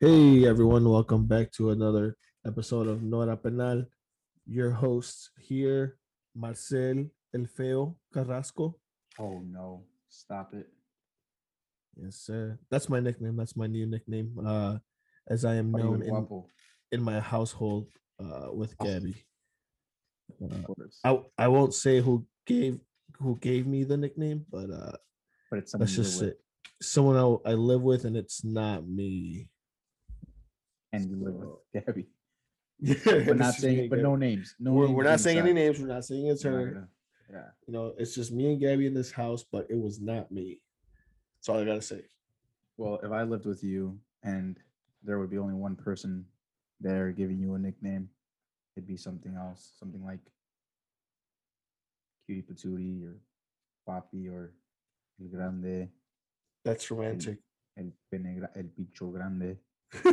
Hey everyone, welcome back to another episode of Nora Penal. Your host here, Marcel El Feo Carrasco. Oh no, stop it. Yes, sir. That's my nickname. That's my new nickname. Uh, as I am known in, in my household uh, with. Gabby. Uh. I I won't say who gave who gave me the nickname, but uh, but it's let's just say someone I, I live with, and it's not me. And you live with Gabby. Yeah, But not this is me saying, but no names. No, we're, names we're not saying any names. We're not saying it's her. gonna- Yeah. You know, it's just me and Gabby in this house, but it was not me. That's all I gotta say. Well, if I lived with you and there would be only one person there giving you a nickname, it'd be something else, something like Cutie Patootie or Papi or El Grande, That's romantic. El Gra- El Picho Grande.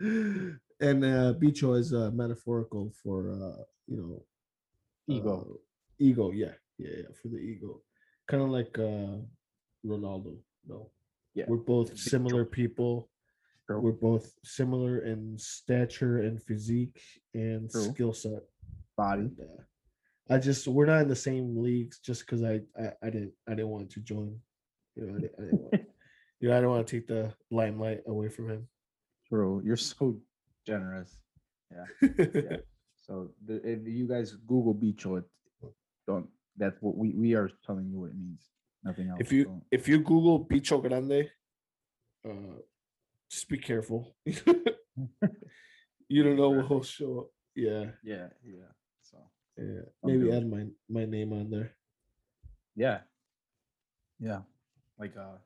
and uh bicho is uh metaphorical for uh you know Ego. uh, ego yeah yeah yeah for the ego kind of like uh ronaldo no Yeah. we're both similar people True. we're both similar in stature and physique and True. skill set Body. uh, i just we're not in the same leagues just because I, I i didn't i didn't want to join you know i didn't, I didn't want, you know i don't want to take the limelight away from him True. You're so generous. yeah. So the, if you guys Google Bicho, it don't. That's what we we are telling you what it means. Nothing else. if you Don't- if you google bicho grande uh just be careful you don't know what will show up yeah yeah, yeah. So yeah maybe add my my name on there yeah, yeah. Like uh,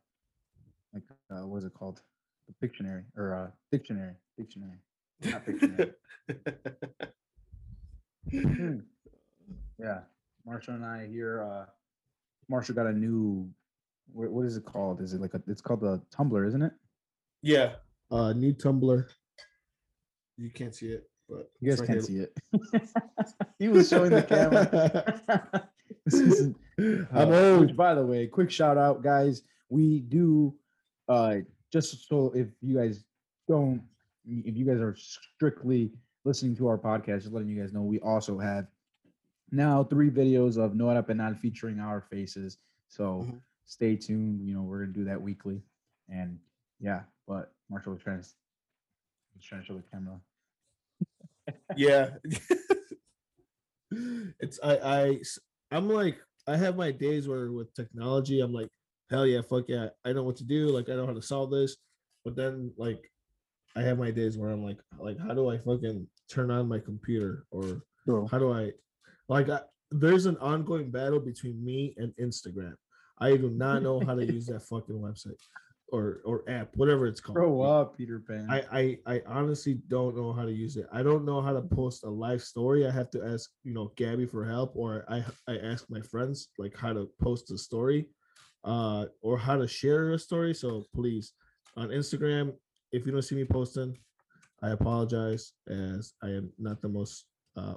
like uh, what is it called? The Pictionary or uh, dictionary, dictionary. Not Pictionary. Hmm. yeah, Marshall and I here. Uh, Marshall got a new. What, what is it called? Is it like a? It's called the Tumblr, isn't it? yeah uh new tumblr you can't see it but You guys right can't see it. he was showing the camera. This isn't- i'm Uh, old Which, by the way, quick shout out, guys. We do uh just so if you guys don't, if you guys are strictly listening to our podcast, just letting you guys know, we also have now three videos of Nora Penal featuring our faces. So Mhm. stay tuned. You know, we're gonna do that weekly, and yeah. But Marshall was trying to, was trying to show the camera. yeah it's I I I'm like i have my days where with technology i'm like hell yeah fuck yeah i know what to do like i know how to solve this but then like i have my days where i'm like like how do i fucking turn on my computer or Bro, how do i like I, there's an ongoing battle between me and instagram i do not know how to use that fucking website or or app whatever it's called grow up, Peter Pan. I, I I honestly don't know how to use it. I don't know how to post a live story. I have to ask, you know, Gabby for help, or I I ask my friends like how to post a story, uh, or how to share a story. So please, on Instagram, if you don't see me posting, I apologize as I am not the most uh,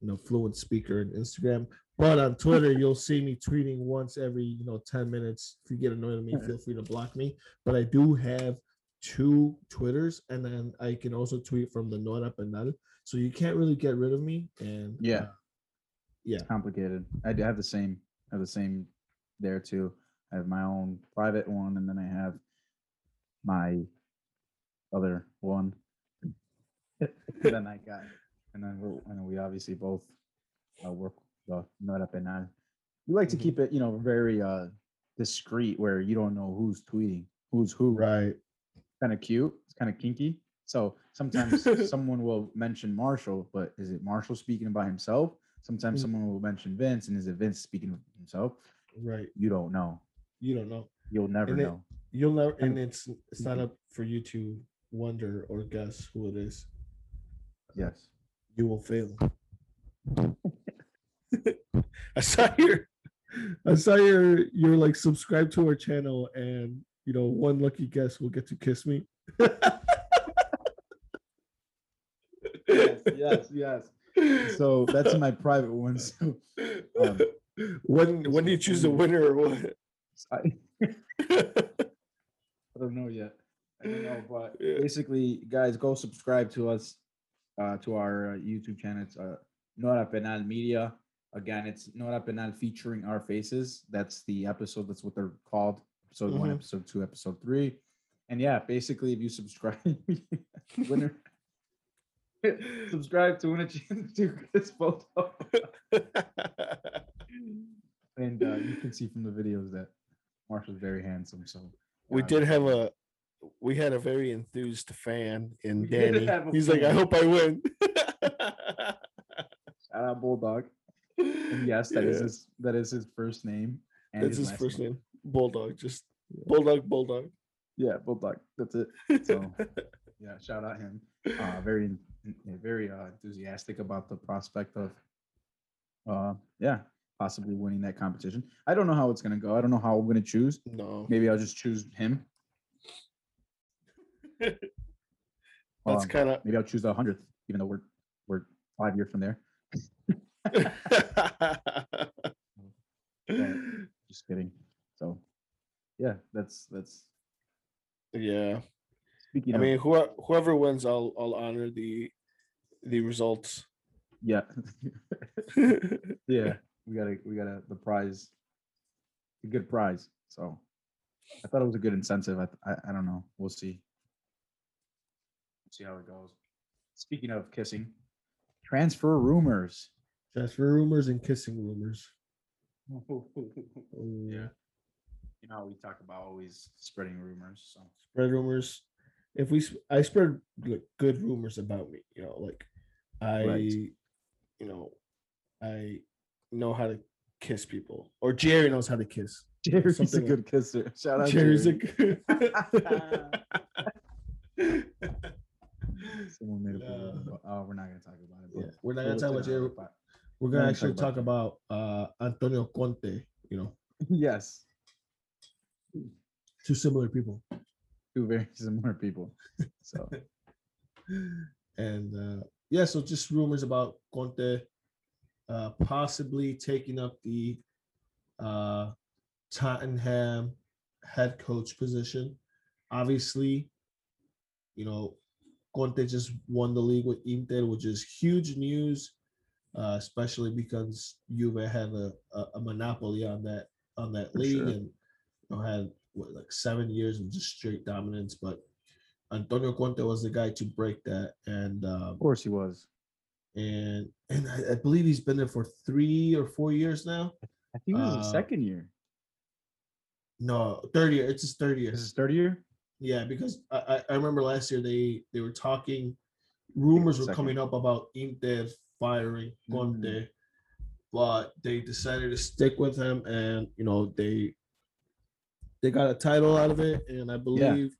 you know, fluent speaker in Instagram. But on Twitter, you'll see me tweeting once every you know ten minutes. If you get annoyed at me, feel free to block me. But I do have two Twitters, and then I can also tweet from the Nora Penal. So you can't really get rid of me. And Yeah. uh, yeah, complicated. I do have the same. I have the same there too. I have my own private one, and then I have my other one. and then I got, and then we're, and we obviously both uh, work the Nora Penal. We like to Mhm. keep it, you know, very uh discreet, where you don't know who's tweeting, who's who. right. Kind of cute. It's kind of kinky. So sometimes someone will mention Marshall, but is it Marshall speaking about himself? Sometimes Mm. someone will mention Vince, and is it Vince speaking of himself? Right. You don't know. You don't know. You'll never And it- know. You'll never, And- and it's it's not up for you to wonder or guess who it is. Yes. You will fail. I saw your, I saw your, you're like subscribe to our channel, and you know one lucky guest will get to kiss me. yes, yes, yes. So that's my private one. So um, when when do you choose the winner or what? I, don't know yet. I don't know, but Yeah. basically, guys, go subscribe to us, uh, to our uh, YouTube channel. It's uh, Nora Penal Media. Again, it's Nora Penal featuring our faces. That's the episode. That's what they're called. Episode one, Mhm. episode two, episode three. And yeah, basically, if you subscribe, winner, subscribe to win a chance to this photo. And uh, you can see from the videos that Marshall's very handsome. So we uh, did have a we had a very enthused fan in Danny. He's like, I hope I win. shout out Bulldog. And yes, that is Yeah, his that is his first name. And that's his last first name. Bulldog. Just Bulldog, Bulldog. Yeah, Bulldog. That's it. So yeah, shout out him. Uh, very very uh, enthusiastic about the prospect of uh yeah possibly winning that competition. I don't know how it's gonna go. I don't know how I'm gonna choose. no. Maybe I'll just choose him. That's Um, kind of maybe I'll choose the hundredth, even though we're we're five years from there. Just kidding. So yeah, that's that's yeah. speaking I of mean, who, whoever wins, I'll I'll honor the the results. yeah. yeah, we got a we got a the prize, a good prize. So I thought it was a good incentive. I I, I don't know. We'll see. see how it goes. Speaking of kissing, transfer rumors. Transfer rumors and kissing rumors. yeah, you know how we talk about always spreading rumors. So Spread rumors. If we, I spread like, good rumors about me. You know, like I, Right. you know, I know how to kiss people, or Jerry knows how to kiss. Jerry's a Something like- good kisser. Shout out Jerry's a Jerry. good. Someone made a oh, we're not gonna talk about it. Yeah, we're not gonna talk about Jerry. but- We're gonna actually talk talk about uh Antonio Conte. You know, Yes, two similar people. two very similar people. So and uh yeah, so just rumors about Conte uh possibly taking up the uh Tottenham head coach position. Obviously, you know, Conte just won the league with Inter, which is huge news, uh, especially because Juve had a, a, a monopoly on that on that For league sure. and you know, had what like seven years of just straight dominance. But Antonio Conte was the guy to break that, and um, of course he was. And and I, I believe he's been there for three or four years now. I think is Uh, his second year. No, third year. It's his third year. This is third year. Yeah, because I, I- remember last year they they were talking, rumors were second. coming up about Inter firing Conte, Mm. but they decided to stick with him, and you know they they got a title out of it, and I believe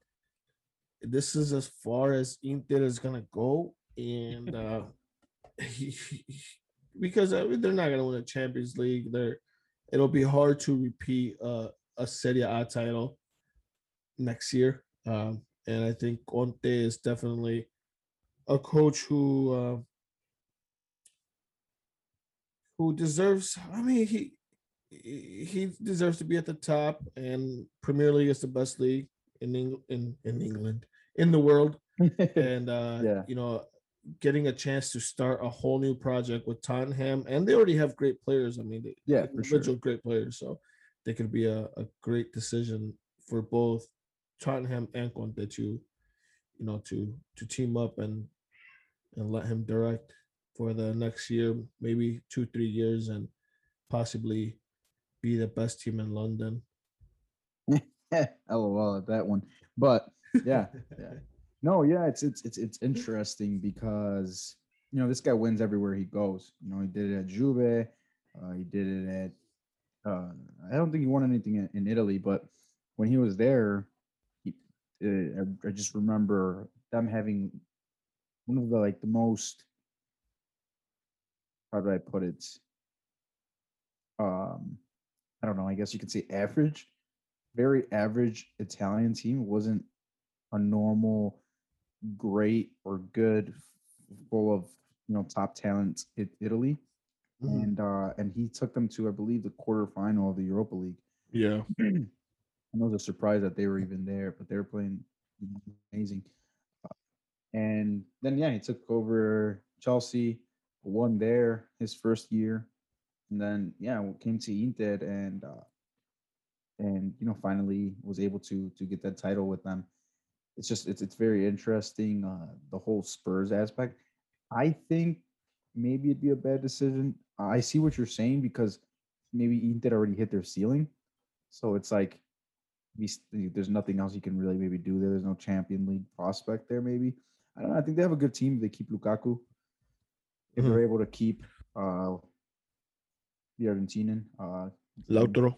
this is as far as Inter is gonna go, and uh, because I mean, they're not gonna win a Champions League, they're it'll be hard to repeat uh, a Serie A title next year. Um, and I think Conte is definitely a coach who uh, who deserves. I mean, he he he deserves to be at the top. And Premier League is the best league in Eng- in in England in the world. And uh, Yeah. you know, getting a chance to start a whole new project with Tottenham, and they already have great players. I mean, they, Yeah, for sure. great players. So they could be a, a great decision for both Tottenham and Conte to, you know, to to team up and and let him direct for the next year, maybe two, three years, and possibly be the best team in London. Oh, LOL at that one. But yeah, yeah. No, yeah, it's it's it's it's interesting because you know this guy wins everywhere he goes. You know, he did it at Juve, uh, he did it at. Uh, I don't think he won anything in, in Italy, but when he was there, he, uh, I, I just remember them having one of the like the most. How do I put it? Um, I don't know. I guess you could say average, very average Italian team. Wasn't a normal, great or good, full of you know top talent. It, Italy, Mhm. and uh, and he took them to I believe the quarterfinal of the Europa League. Yeah. I know it's a surprise that they were even there, but they were playing amazing. And then yeah, he took over Chelsea, won there his first year, and then yeah, came to Inter and uh, and you know finally was able to to get that title with them. It's just it's it's very interesting uh, the whole Spurs aspect. I think maybe it'd be a bad decision. I see what you're saying because maybe Inter already hit their ceiling, so it's like there's nothing else you can really maybe do there. There's no Champion League prospect there. Maybe I don't know. I think they have a good team. They keep Lukaku. If Mhm. they're able to keep uh, the Argentinian uh, Lautaro.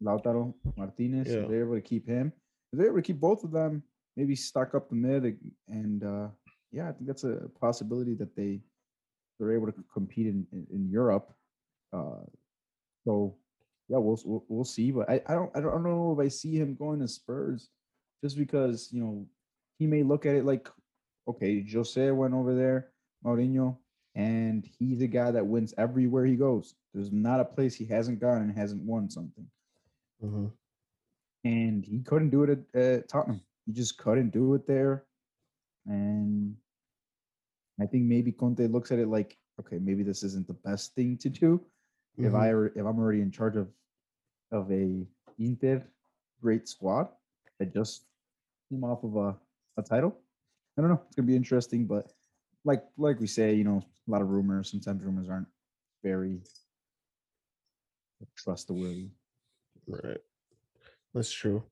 Lautaro Martinez, Yeah. if they're able to keep him, if they're able to keep both of them, maybe stock up the mid and uh, yeah, I think that's a possibility that they they're able to compete in in, in Europe. Uh, so yeah, we'll, we'll we'll see, but I, I don't I don't know if I see him going to Spurs just because you know he may look at it like okay, Jose went over there, Mourinho, and he's a guy that wins everywhere he goes. There's not a place he hasn't gone and hasn't won something Mhm. and he couldn't do it at, at Tottenham. He just couldn't do it there. And I think maybe Conte looks at it like, okay, maybe this isn't the best thing to do. If mm-hmm. I if I'm already in charge of of a Inter great squad that just came off of a, a title, I don't know. It's gonna be interesting, but like like we say, you know, a lot of rumors. Sometimes rumors aren't very trustworthy. right. That's true.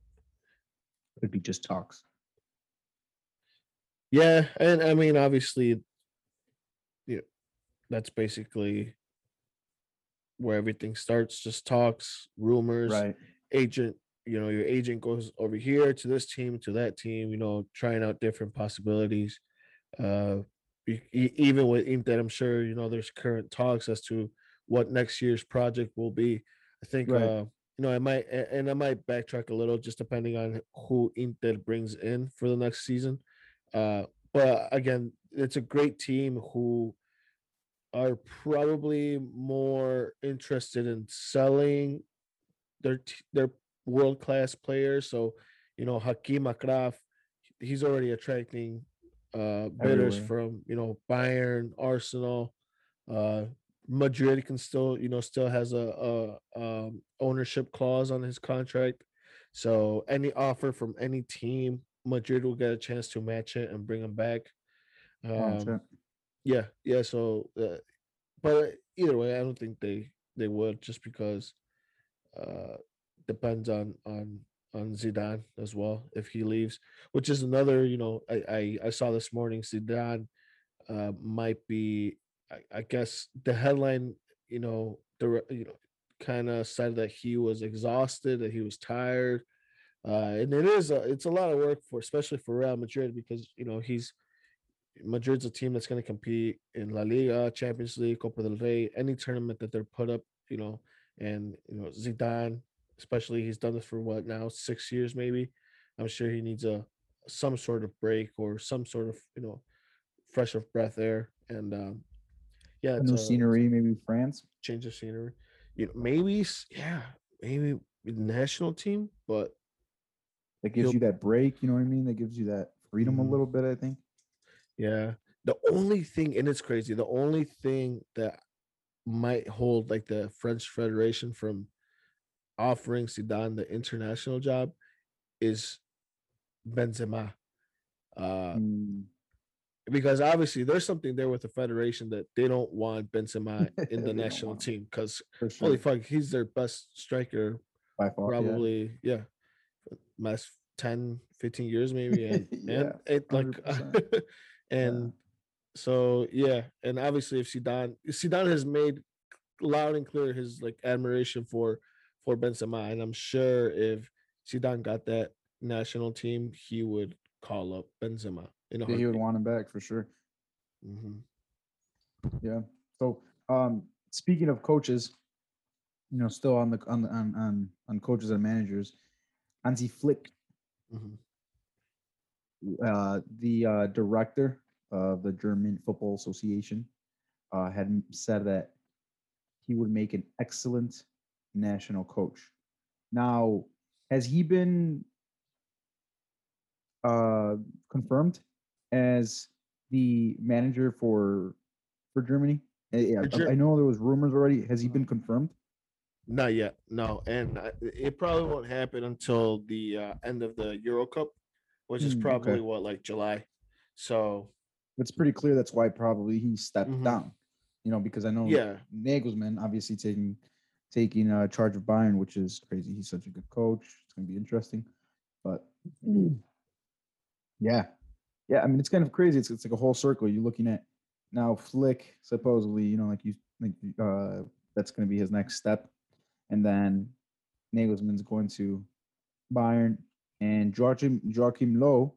Could be just talks. Yeah, and I mean, obviously, yeah, that's basically where everything starts. Just talks, rumors, Right. agent. You know, your agent goes over here to this team, to that team. You know, trying out different possibilities. Uh, e- e- even with Inter, I'm sure you know there's current talks as to what next year's project will be. I think Right. uh, you know I might and I might backtrack a little just depending on who Inter brings in for the next season. Uh, but again, it's a great team who are probably more interested in selling their their world class players. So, you know, Hakim Akraf, he's already attracting uh bidders Everywhere. from you know Bayern, Arsenal, uh Madrid can still you know still has a, a um, ownership clause on his contract. So any offer from any team, Madrid will get a chance to match it and bring him back. Um, yeah, yeah. So, uh, but either way, I don't think they they would just because uh depends on on on Zidane as well if he leaves, which is another. You know, I I, I saw this morning Zidane uh might be I, I guess the headline you know the you know kind of said that he was exhausted that he was tired uh and it is a, it's a lot of work for especially for Real Madrid because you know he's Madrid's a team that's going to compete in La Liga, Champions League, Copa del Rey, any tournament that they're put up, you know, and you know Zidane, especially he's done this for what now six years maybe. I'm sure he needs a some sort of break or some sort of you know fresh of breath air and um yeah, new a scenery, maybe France. change of scenery. You know, maybe yeah, maybe national team, but That gives you that break. You know what I mean? That gives you that freedom Mhm. a little bit. I think. Yeah. The only thing, and it's crazy, the only thing that might hold like the French Federation from offering Zidane the international job is Benzema. Uh, Mm, because obviously there's something there with the federation that they don't want Benzema in the national team because sure. holy fuck, he's their best striker by far. probably yeah, last 10 15 years maybe and Yeah, and it like 100%. and so yeah and obviously if Zidane Zidane has made loud and clear his like admiration for for Benzema and I'm sure if Zidane got that national team he would call up Benzema in a Yeah, he would want him back for sure. Mhm. Yeah. So, um, speaking of coaches, you know, still on the on the, on on on coaches and managers, Hansi Flick, Mhm. uh, the uh, director of the German Football Association, uh, had said that he would make an excellent national coach. Now, has he been uh confirmed as the manager for for Germany? Uh, Yeah, For I- Ger- I know there was rumors already. Has he been confirmed? Not yet, no, and it probably won't happen until the uh, end of the Euro Cup, which is Hmm, okay. probably what like July. So It's pretty clear that's why probably he stepped Mhm. down. You know, because I know yeah, Nagelsmann obviously taking taking uh, charge of Bayern, which is crazy. He's such a good coach. It's going to be interesting, but yeah, yeah. I mean, it's kind of crazy. It's it's like a whole circle. You're looking at now Flick supposedly, you know, like you like uh, that's going to be his next step, and then Nagelsmann's going to Bayern, and Joachim Joachim Low.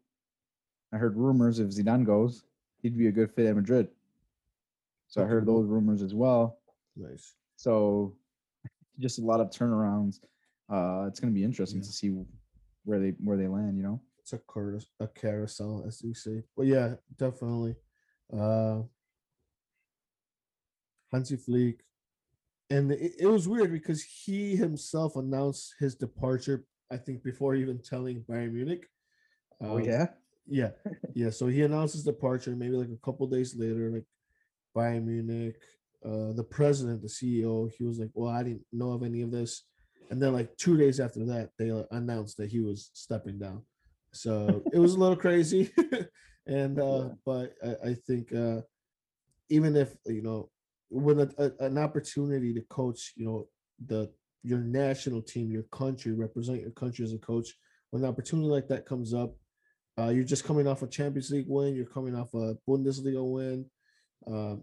I heard rumors if Zidane goes, he'd be a good fit at Madrid. So I heard those rumors as well. nice. So just a lot of turnarounds. Uh, it's going to be interesting Yeah. to see where they where they land. You know. It's a carous- a carousel, as you say. But yeah, definitely. Uh Hansi Flick. And it, it was weird because he himself announced his departure, I think, before even telling Bayern Munich. Oh Um, yeah. Yeah, yeah. So he announced his departure. Maybe like a couple days later, like Bayern Munich, uh, the president, the CEO, he was like, "Well, I didn't know of any of this," and then like two days after that, they announced that he was stepping down. So it was a little crazy, and uh, Yeah. but I, I think uh, even if you know when a, a, an opportunity to coach, you know the your national team, your country, represent your country as a coach, when an opportunity like that comes up, uh, you're just coming off a Champions League win. You're coming off a Bundesliga win. Uh,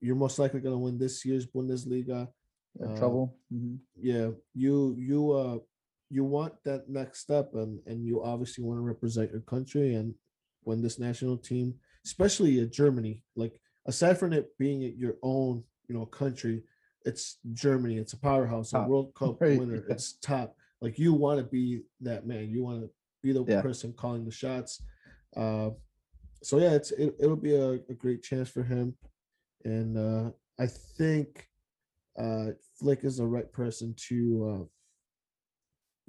you're most likely going to win this year's Bundesliga. Uh, trouble. Mhm. Yeah, you you uh you want that next step, and and you obviously want to represent your country and when this national team, especially in Germany, like aside from it being your own you know country, it's Germany. It's a powerhouse, a World Cup Right, winner. yeah. It's top. Like you want to be that man. You want to be the Yeah. person calling the shots. Uh, so yeah, it's it, it'll be a, a great chance for him, and uh, I think uh, Flick is the right person to uh,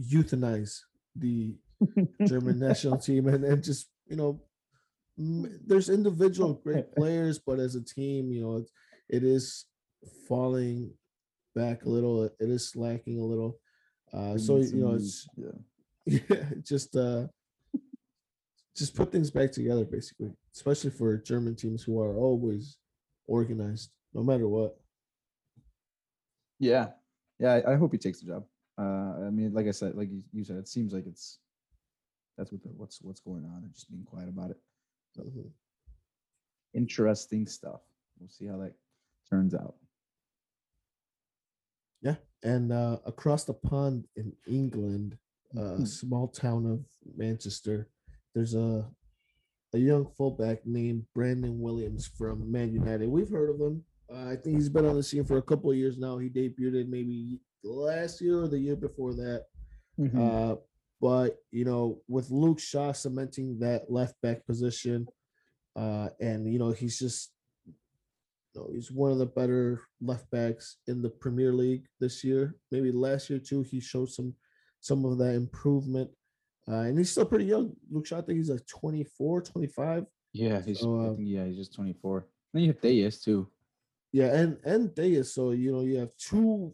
euthanize the German national team and, and just you know there's individual great players, but as a team, you know, it's, it is falling back a little. It is slacking a little. Uh, so you know, it's yeah. yeah, just uh, just put things back together, basically, especially for German teams who are always organized, no matter what. Yeah, yeah. I, I hope he takes the job. Uh, I mean, like I said, like you, you said, it seems like it's that's what the, what's what's going on, and just being quiet about it. Mhm. Interesting stuff. We'll see how that turns out. Yeah, and uh, across the pond in England, uh, a small town of Manchester, there's a a young fullback named Brandon Williams from Man United. We've heard of him. Uh, I think he's been on the scene for a couple of years now. He debuted maybe last year or the year before that. Mm-hmm. Uh, but you know, with Luke Shaw cementing that left back position, uh, and you know, he's just you know, he's one of the better left backs in the Premier League this year. Maybe last year too, he showed some some of that improvement. Uh, and he's still pretty young. Luke Shaw, I think he's like 24, 25. Yeah, he's So, think, yeah, he's just 24. Then you have Deus too. Yeah, and and Deus. So you know, you have two,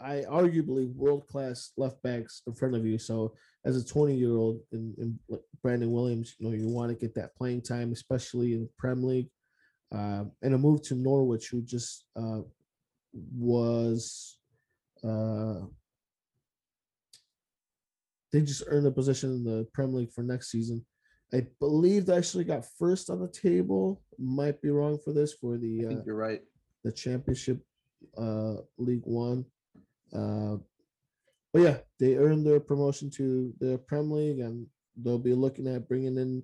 I arguably world class left backs in front of you. So as a 20 year old in, Brandon Williams, you know, you want to get that playing time, especially in the Prem League. Uh, and a move to Norwich, who just uh, was, uh, they just earned a position in the Prem League for next season. I believe they actually got first on the table. Might be wrong for this for the. I Uh, think you're right. the championship uh league one uh but yeah they earned their promotion to the prem league and they'll be looking at bringing in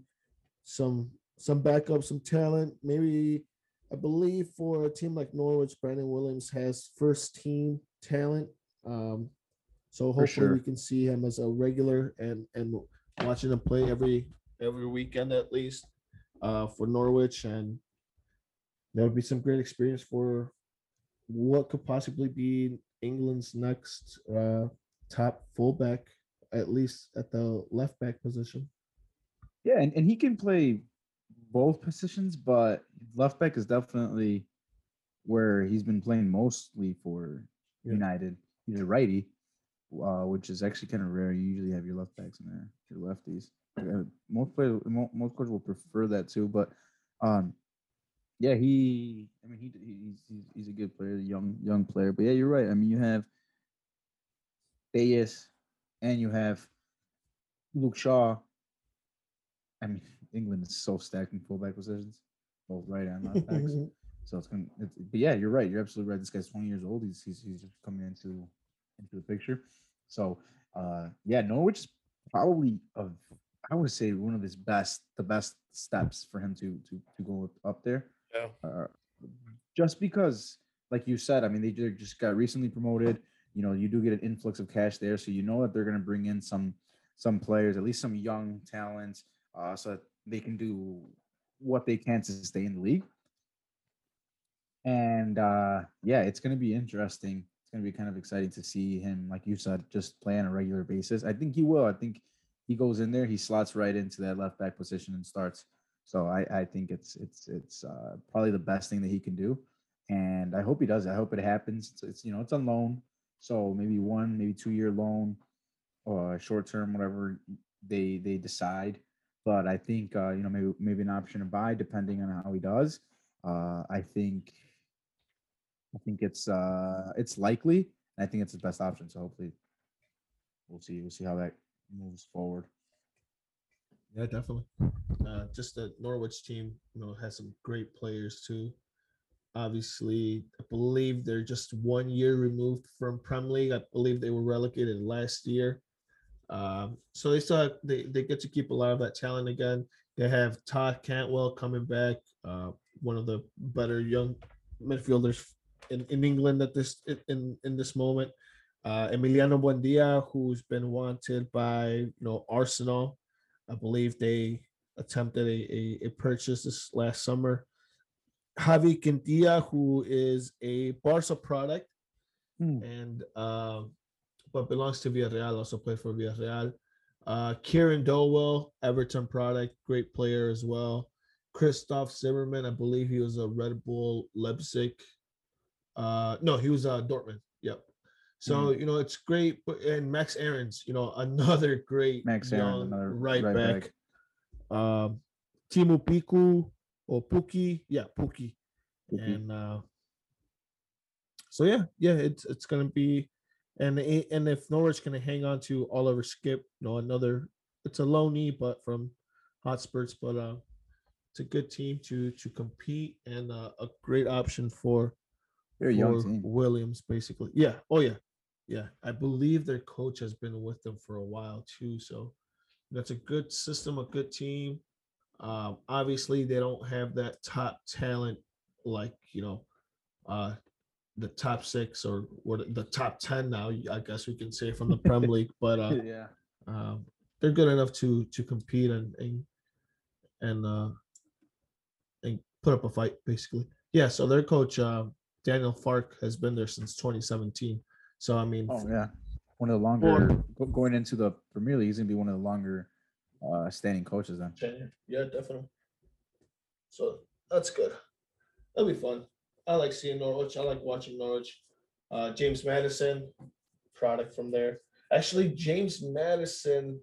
some some backup some talent. Maybe i believe for a team like norwich brandon williams has first team talent. Um so hopefully sure. we can see him as a regular and and watching him play every every weekend at least uh for norwich. And that would be some great experience for what could possibly be England's next uh, top fullback. at least at the left back position. Yeah, and, and he can play both positions, but left back is definitely where he's been playing mostly for Yeah. United. He's a righty, uh, which is actually kind of rare. You usually have your left backs in there, your lefties. Uh, Most players, most coaches will prefer that too. But um, yeah, he. I mean, he he's he's, a good player, a young young player. But yeah, you're right. I mean, you have Bayes, and you have Luke Shaw. I mean, England is so stacked in fullback positions, both right and left backs. So it's gonna. It's, but yeah, you're right. You're absolutely right. This guy's 20 years old. He's he's, he's just coming into into the picture. So uh, yeah, Norwich is probably of I would say one of his best, the best steps for him to to to go up there. Uh, just because, like you said, I mean, they just got recently promoted. You know, you do get an influx of cash there, so you know that they're going to bring in some some players, at least some young talents, uh, so that they can do what they can to stay in the league. And uh, yeah, it's going to be interesting. It's going to be kind of exciting to see him, like you said, just play on a regular basis. I think he will. I think he goes in there, he slots right into that left back position and starts. So I, I think it's it's it's uh, probably the best thing that he can do, and I hope he does. I hope it happens. It's, it's you know it's on loan, so maybe one maybe two year loan, or short term whatever they they decide. But I think uh, you know maybe maybe an option to buy depending on how he does. Uh, I think I think it's uh it's likely. And I think it's the best option. So hopefully we'll see we'll see how that moves forward. Yeah, definitely. Uh, just the Norwich team, you know, has some great players too. Obviously, I believe they're just one year removed from Prem League. I believe they were relegated last year. Um, so they still have, they, they get to keep a lot of that talent again. They have Todd Cantwell coming back, uh, one of the better young midfielders in, in England at this in in this moment. Uh, Emiliano Buendia, who's been wanted by you know Arsenal. I believe they attempted a, a, a purchase this last summer. Javi Quintilla, who is a Barca product, Hmm. and um, but belongs to Villarreal, also played for Villarreal. Uh, Kieran Dowell, Everton product, great player as well. Christoph Zimmermann, I believe he was a Red Bull Leipzig. Uh, no, he was uh, Dortmund. Yep. So you know it's great, and Max Aarons, you know, another great Max Aaron, right, right back. back. Um, Teemu Piku or Pukki, yeah, Pukki, Pukki. and uh, so yeah, yeah, it's it's gonna be, and and if Norwich gonna hang on to Oliver Skipp, you know, another, it's a low knee, but from Hotspurs, but uh, it's a good team to to compete and uh, a great option for for. Williams, basically. Yeah. Oh yeah. Yeah. I believe their coach has been with them for a while too. So that's a good system, a good team. Um, obviously they don't have that top talent like you know uh the top six or what the top ten now, I guess we can say from the Prem League, but uh yeah. um, they're good enough to to compete and and and uh and put up a fight basically. Yeah, so their coach uh, Daniel Farke has been there since 2017. So I mean, Oh yeah. One of the longer go- going into the Premier League, he's gonna be one of the longer uh standing coaches then. Yeah, definitely. So that's good. That'll be fun. I like seeing Norwich. I like watching Norwich. Uh, James Maddison, product from there. Actually, James Maddison,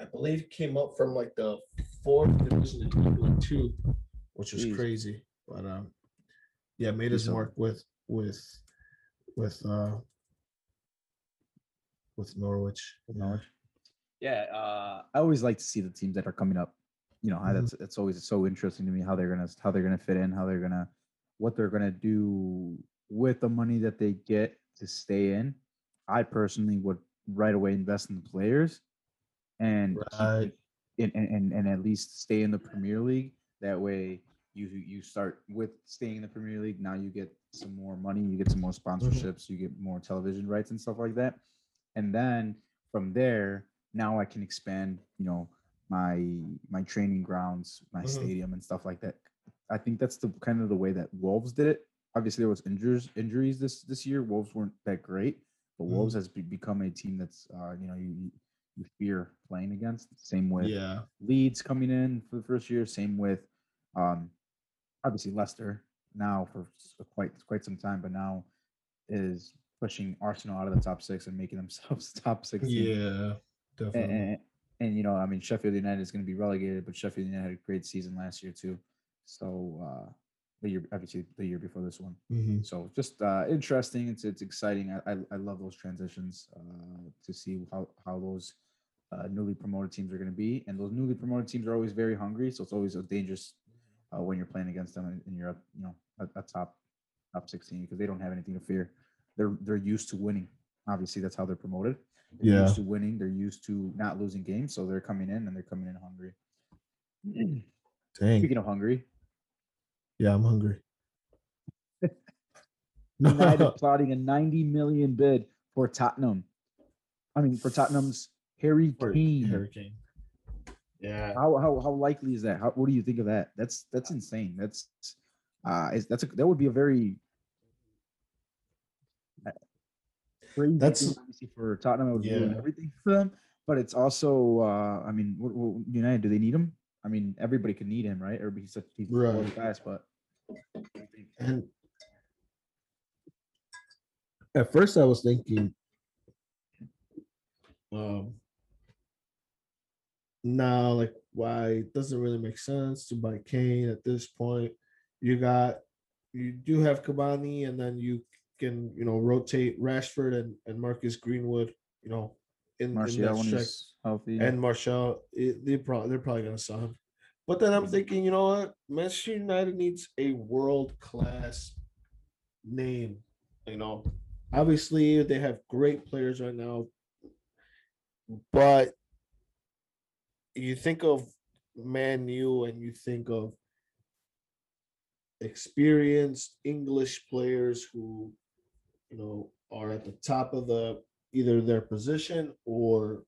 I believe, came up from like the fourth division in England too, which was Jeez. crazy. But um, yeah, made his mark with with with uh with Norwich. with Norwich. Yeah, uh, I always like to see the teams that are coming up. You know, how Mhm. that's it's always so interesting to me how they're gonna how they're gonna fit in, how they're gonna what they're gonna do with the money that they get to stay in. I personally would right away invest in the players and keep Right. and, and, and, and at least stay in the Premier League. That way you you start with staying in the Premier League. Now you get some more money, you get some more sponsorships, you get more television rights and stuff like that. And then from there, now I can expand, you know, my my training grounds, my Mhm. stadium and stuff like that. I think that's the kind of the way that Wolves did it. Obviously there was injuries injuries this this year. Wolves weren't that great, But Mhm. Wolves has be- become a team that's uh, you know you you- you fear playing against. Same with Yeah. Leeds coming in for the first year. Same with um, obviously Leicester now for quite quite some time, but now is pushing Arsenal out of the top six and making themselves top six. Yeah. Definitely. And, and, you know, I mean, Sheffield United is going to be relegated, but Sheffield United had a great season last year too. So uh, the year, obviously, the year before this one. Mhm. So just uh, interesting. It's it's exciting. I, I, I love those transitions uh, to see how how those uh, newly promoted teams are going to be, and those newly promoted teams are always very hungry. So it's always a dangerous uh, when you're playing against them and, and you're a, you know a, a top top sixteen because they don't have anything to fear. They're they're used to winning. Obviously, that's how they're promoted. They're Yeah. used to winning. They're used to not losing games, so they're coming in and they're coming in hungry. Dang. Speaking of hungry, Yeah, I'm hungry. United plotting a 90 million bid for Tottenham. I mean, for Tottenham's Harry Kane. Hurricane. Yeah. How, how how likely is that? How, what do you think of that? That's that's insane. That's uh, is that's a, that would be a very uh, crazy That's- for Tottenham. It would ruin Yeah. everything for them. But it's also, uh, I mean, what, what, United do they need him? I mean, everybody could need him, right? Or he's such he's Right. class, but And at first, I was thinking, um, now like why it doesn't really make sense to buy Kane at this point. You got you do have Cavani, and then you can you know rotate Rashford and, and Marcus Greenwood. You know, in, in Martial strike he's healthy. and Martial, eh, they probably they're probably gonna sell him. But then I'm thinking, you know what? Manchester United needs a world class name. You know, obviously they have great players right now, but you think of Man U and you think of experienced English players who, you know, are at the top of the either their position or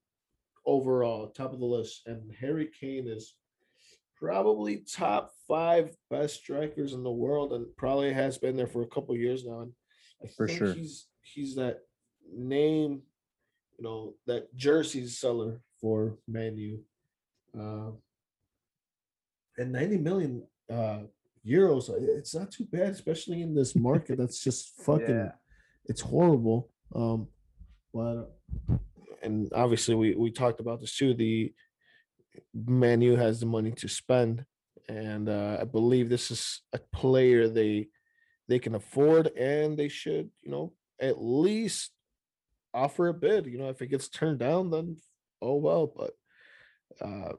overall top of the list. And Harry Kane is probably top five best strikers in the world and probably has been there for a couple years now. And I For think sure. he's he's that name, you know, that jersey seller for Man U. Uh, and 90 million uh euros, uh, it's not too bad, especially in this market that's just fucking Yeah. it's horrible. Um, but and obviously we we talked about this too. The Manu has the money to spend, and uh, I believe this is a player they they can afford, and they should you know at least offer a bid. You know, if it gets turned down, then oh well. But uh,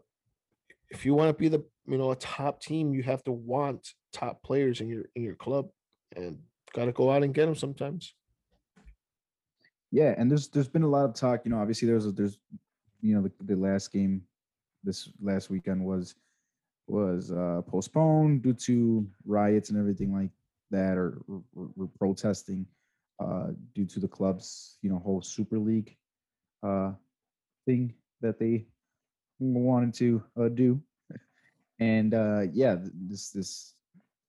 if you want to be the you know a top team, you have to want top players in your in your club, and got to go out and get them sometimes. Yeah, and there's there's been a lot of talk. You know, obviously there's a, there's you know the, the last game this last weekend was was uh postponed due to riots and everything like that, or, or, or protesting uh due to the club's you know whole Super League uh thing that they wanted to uh, do, and uh yeah, this this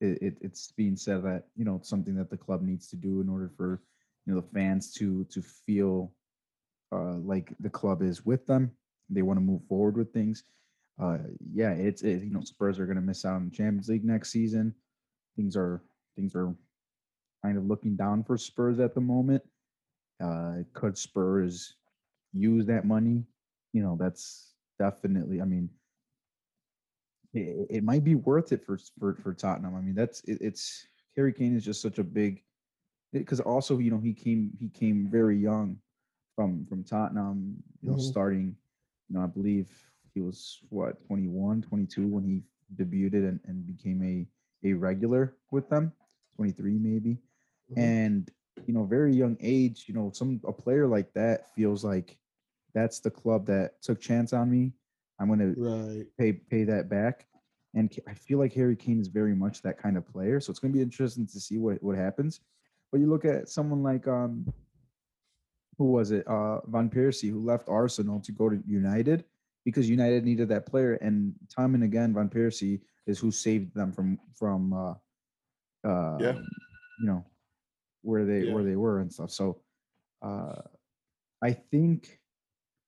it, it, it's being said that you know it's something that the club needs to do in order for you know the fans to to feel uh, like the club is with them. They want to move forward with things. Uh, yeah, it's it, you know Spurs are going to miss out on the Champions League next season. Things are things are kind of looking down for Spurs at the moment. Uh, could Spurs use that money? You know, that's definitely. I mean, it, it might be worth it for for for Tottenham. I mean, that's it, it's Harry Kane is just such a big because also you know he came he came very young from from Tottenham, you know, Mhm. starting, you know, I believe he was what 21, 22 when he debuted and, and became a a regular with them, 23 maybe. Mhm. And you know, very young age, you know, some a player like that feels like that's the club that took chance on me. I'm gonna pay pay that back. And I feel like Harry Kane is very much that kind of player. So it's going to be interesting to see what what happens. But you look at someone like um, who was it? Uh, Van Persie, who left Arsenal to go to United because United needed that player. And time and again, Van Persie is who saved them from from uh, uh, Yeah. you know where they Yeah. where they were and stuff. So Uh, I think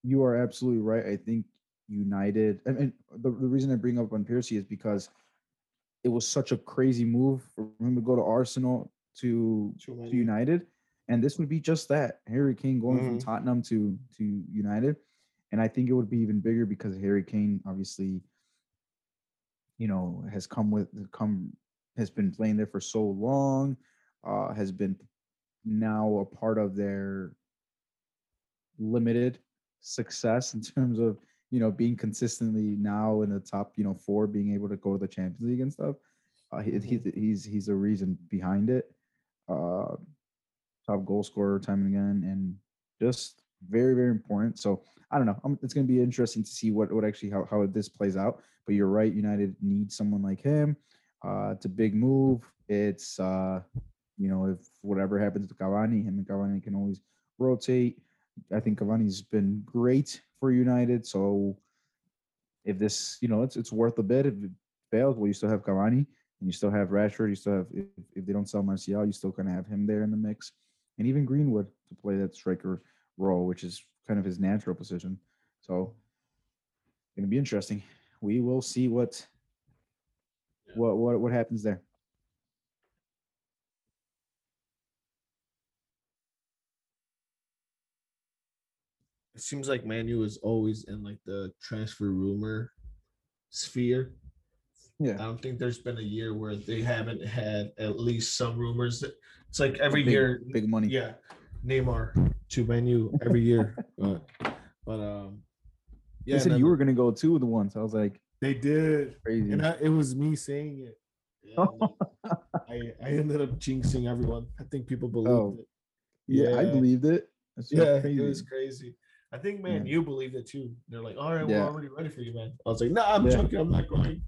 you are absolutely right. I think United, and, and the, the reason I bring up Van Persie is because it was such a crazy move for him to go to Arsenal to, to. United, and this would be just that Harry Kane going from Mhm. Tottenham to to United, and I think it would be even bigger because Harry Kane obviously, you know, has come with come has been playing there for so long, uh, has been now a part of their limited success in terms of you know being consistently now in the top you know four being able to go to the champions league and stuff uh, he, he's he's he's a reason behind it. Uh top goal scorer time and again and just very very important. So i don't know. I it's going to be interesting to see what what actually how, how this plays out. But you're right united needs someone like him uh it's a big move. It's uh you know if whatever happens to Cavani him and Cavani can always rotate I think Cavani's been great for United. So if this, you know, it's it's worth a bit. If it fails, well, you still have Cavani and you still have Rashford. You still have if, if they don't sell Martial, you still kind of have him there in the mix, and even Greenwood to play that striker role, which is kind of his natural position. So it's going to be interesting. We will see what Yeah. what what what happens there. It seems like Manu is always in like the transfer rumor sphere. Yeah. I don't think there's been a year where they haven't had at least some rumors. That it's like every big, year, big money. yeah, Neymar to Manu every year. but, but um, They yeah, said you were going to go too the once. I was like they did, crazy. and I, it was me saying it. Yeah, I I ended up jinxing everyone. I think people believed Oh, it. yeah, I believed it. That's Yeah, crazy. it was crazy. I think, man, Yeah. you believed it too. They're like, all right, Yeah. we're already ready for you, man. I was like, nah, I'm Yeah. joking. I'm not going.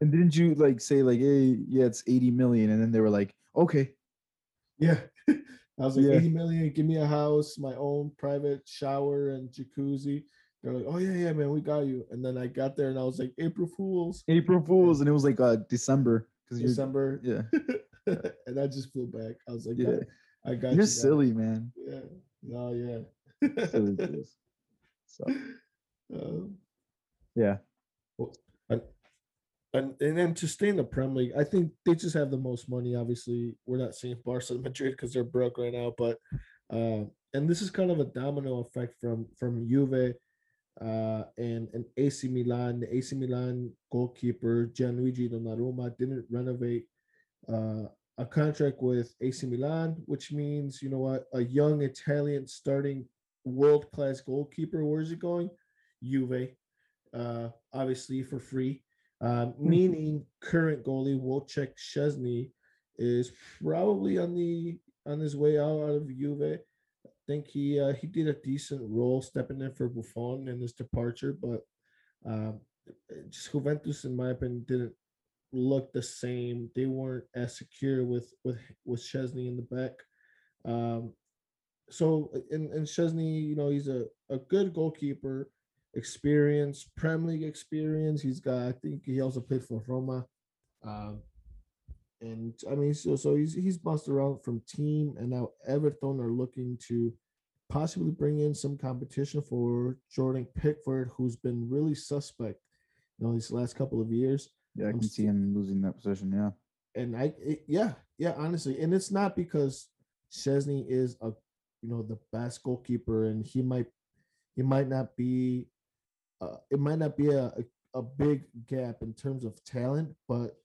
And didn't you like say like, hey, yeah, it's 80 million, and then they were like, okay, Yeah. I was like, Yeah. 80 million, give me a house, my own private shower and jacuzzi. They're like, oh, yeah, yeah, man, we got you. And then I got there and I was like, April Fools, April Fools, and it was like uh December because December. yeah, and I just flew back. I was like, yeah, yeah, I got you're you. silly, man. Yeah. No, yeah. So Um, yeah, and, and and then to stay in the Prem League, I think they just have the most money. Obviously, we're not seeing Barca and Madrid because they're broke right now, but uh, and this is kind of a domino effect from from Juve uh, and and AC Milan. The AC Milan goalkeeper Gianluigi Donnarumma didn't renovate uh, a contract with AC Milan, which means you know what a young Italian starting world class goalkeeper. Where's it going? Juve, uh, obviously for free. Um, meaning current goalie Wojciech Szczesny is probably on the on his way out, out of Juve. I think he uh, he did a decent role stepping in for Buffon in his departure, but um, just Juventus, in my opinion, didn't look the same. They weren't as secure with with with Szczesny in the back. Um, so in in Szczesny, you know, he's a, a good goalkeeper, experience, Prem League experience. He's got, I think he also played for Roma. Um, and I mean, so so he's he's bounced around from team, and now Everton are looking to possibly bring in some competition for Jordan Pickford, who's been really suspect, you know, these last couple of years yeah, I can see him losing that position. Yeah, and I it, yeah yeah honestly, and it's not because Szczesny is a you know the best goalkeeper, and he might he might not be uh, it might not be a, a a big gap in terms of talent, but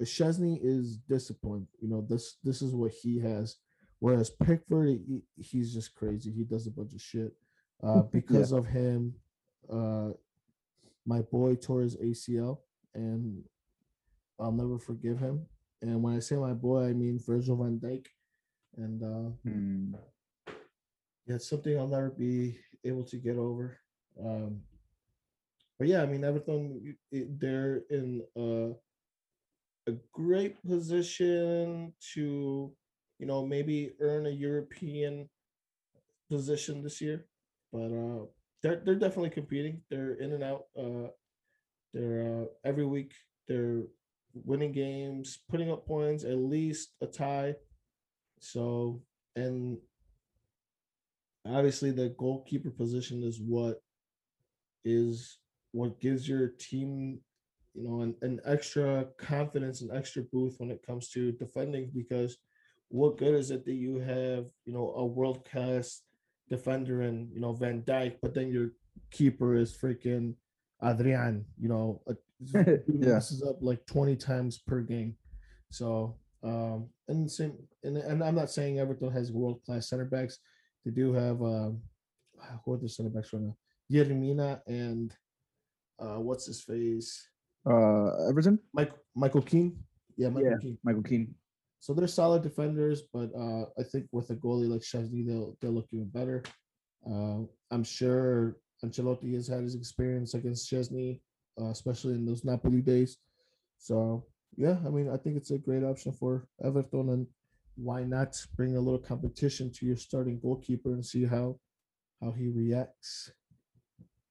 Szczesny is disciplined. You know this this is what he has, whereas Pickford he, he's just crazy. He does a bunch of shit. Uh, because of him, uh, my boy tore his ACL, and I'll never forgive him. And when I say my boy, I mean Virgil van Dijk. And uh, Hmm. Yeah, it's something I'll never be able to get over. Um, but yeah, I mean Everton, it, they're in a, a great position to, you know, maybe earn a European position this year. But uh, they're they're definitely competing. They're in and out. Uh, they're uh, every week they're winning games, putting up points, at least a tie. So and obviously the goalkeeper position is what is what gives your team you know an, an extra confidence and extra boost when it comes to defending because what good is it that you have you know a world class defender and you know Van Dijk, but then your keeper is freaking Adrian, you know, a, Yeah. messes up like 20 times per game. So um and same and, and I'm not saying Everton has world class center backs. They do have um who are the center backs right now? Yerry Mina and uh what's his face? Uh, Everton, Mike Michael Keane. Yeah, Michael Yeah. Keane. Michael Keane. So they're solid defenders, but uh, I think with a goalie like Szczesny, they'll they'll look even better. Uh, I'm sure Ancelotti has had his experience against Szczesny, uh, especially in those Napoli days. So yeah, I mean, I think it's a great option for Everton, and why not bring a little competition to your starting goalkeeper and see how how he reacts.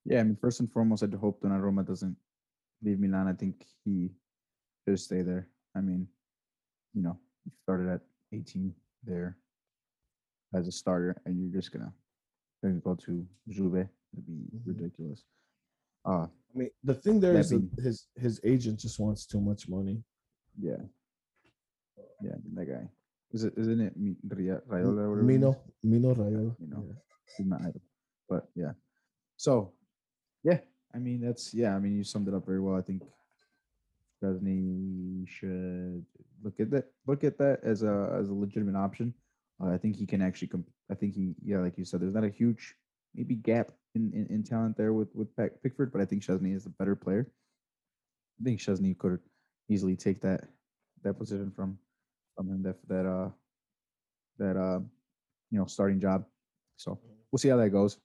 Yeah, I mean, first and foremost, I'd hope Donnarumma doesn't leave Milan. I think he should stay there. I mean, you know, he started at 18 there as a starter, and you're just gonna gonna go to Juve. It'd be Mhm. ridiculous. Uh I mean, the thing there is That is his his agent just wants too much money. yeah, yeah, that guy. Is it? Isn't it Mi- Ria- Raiola? or whatever his name? Mino Mino Raiola. You know. yeah. But yeah. So yeah, I mean that's yeah, I mean you summed it up very well. I think Szczesny should look at that look at that as a as a legitimate option. Uh, I think he can actually comp- I think he yeah, like you said, there's not a huge maybe gap in, in, in talent there with with Pick- Pickford, but I think Szczesny is a better player. I think Szczesny could easily take that that position from from that that uh that uh you know starting job. So we'll see how that goes.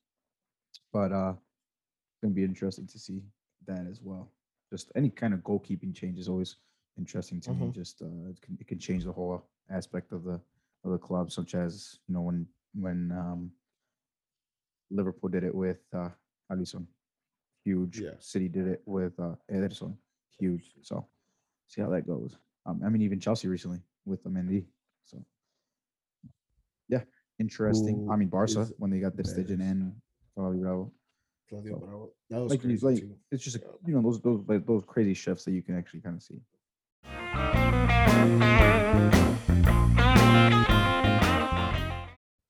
But uh it's gonna be interesting to see that as well. Just any kind of goalkeeping change is always interesting to me. Mhm. Just uh it can, it can change the whole aspect of the of the club, such as you know when when um Liverpool did it with uh Alisson. Huge. Yeah. City did it with uh Ederson. Huge. So see how that goes. Um, I mean even Chelsea recently with the Mendy. So yeah, interesting. I mean Barca is when they got ter Stegen and Fabio Bravo. Claudio So, Bravo. That was Like crazy like too. it's just you know those those like those crazy shifts that you can actually kind of see.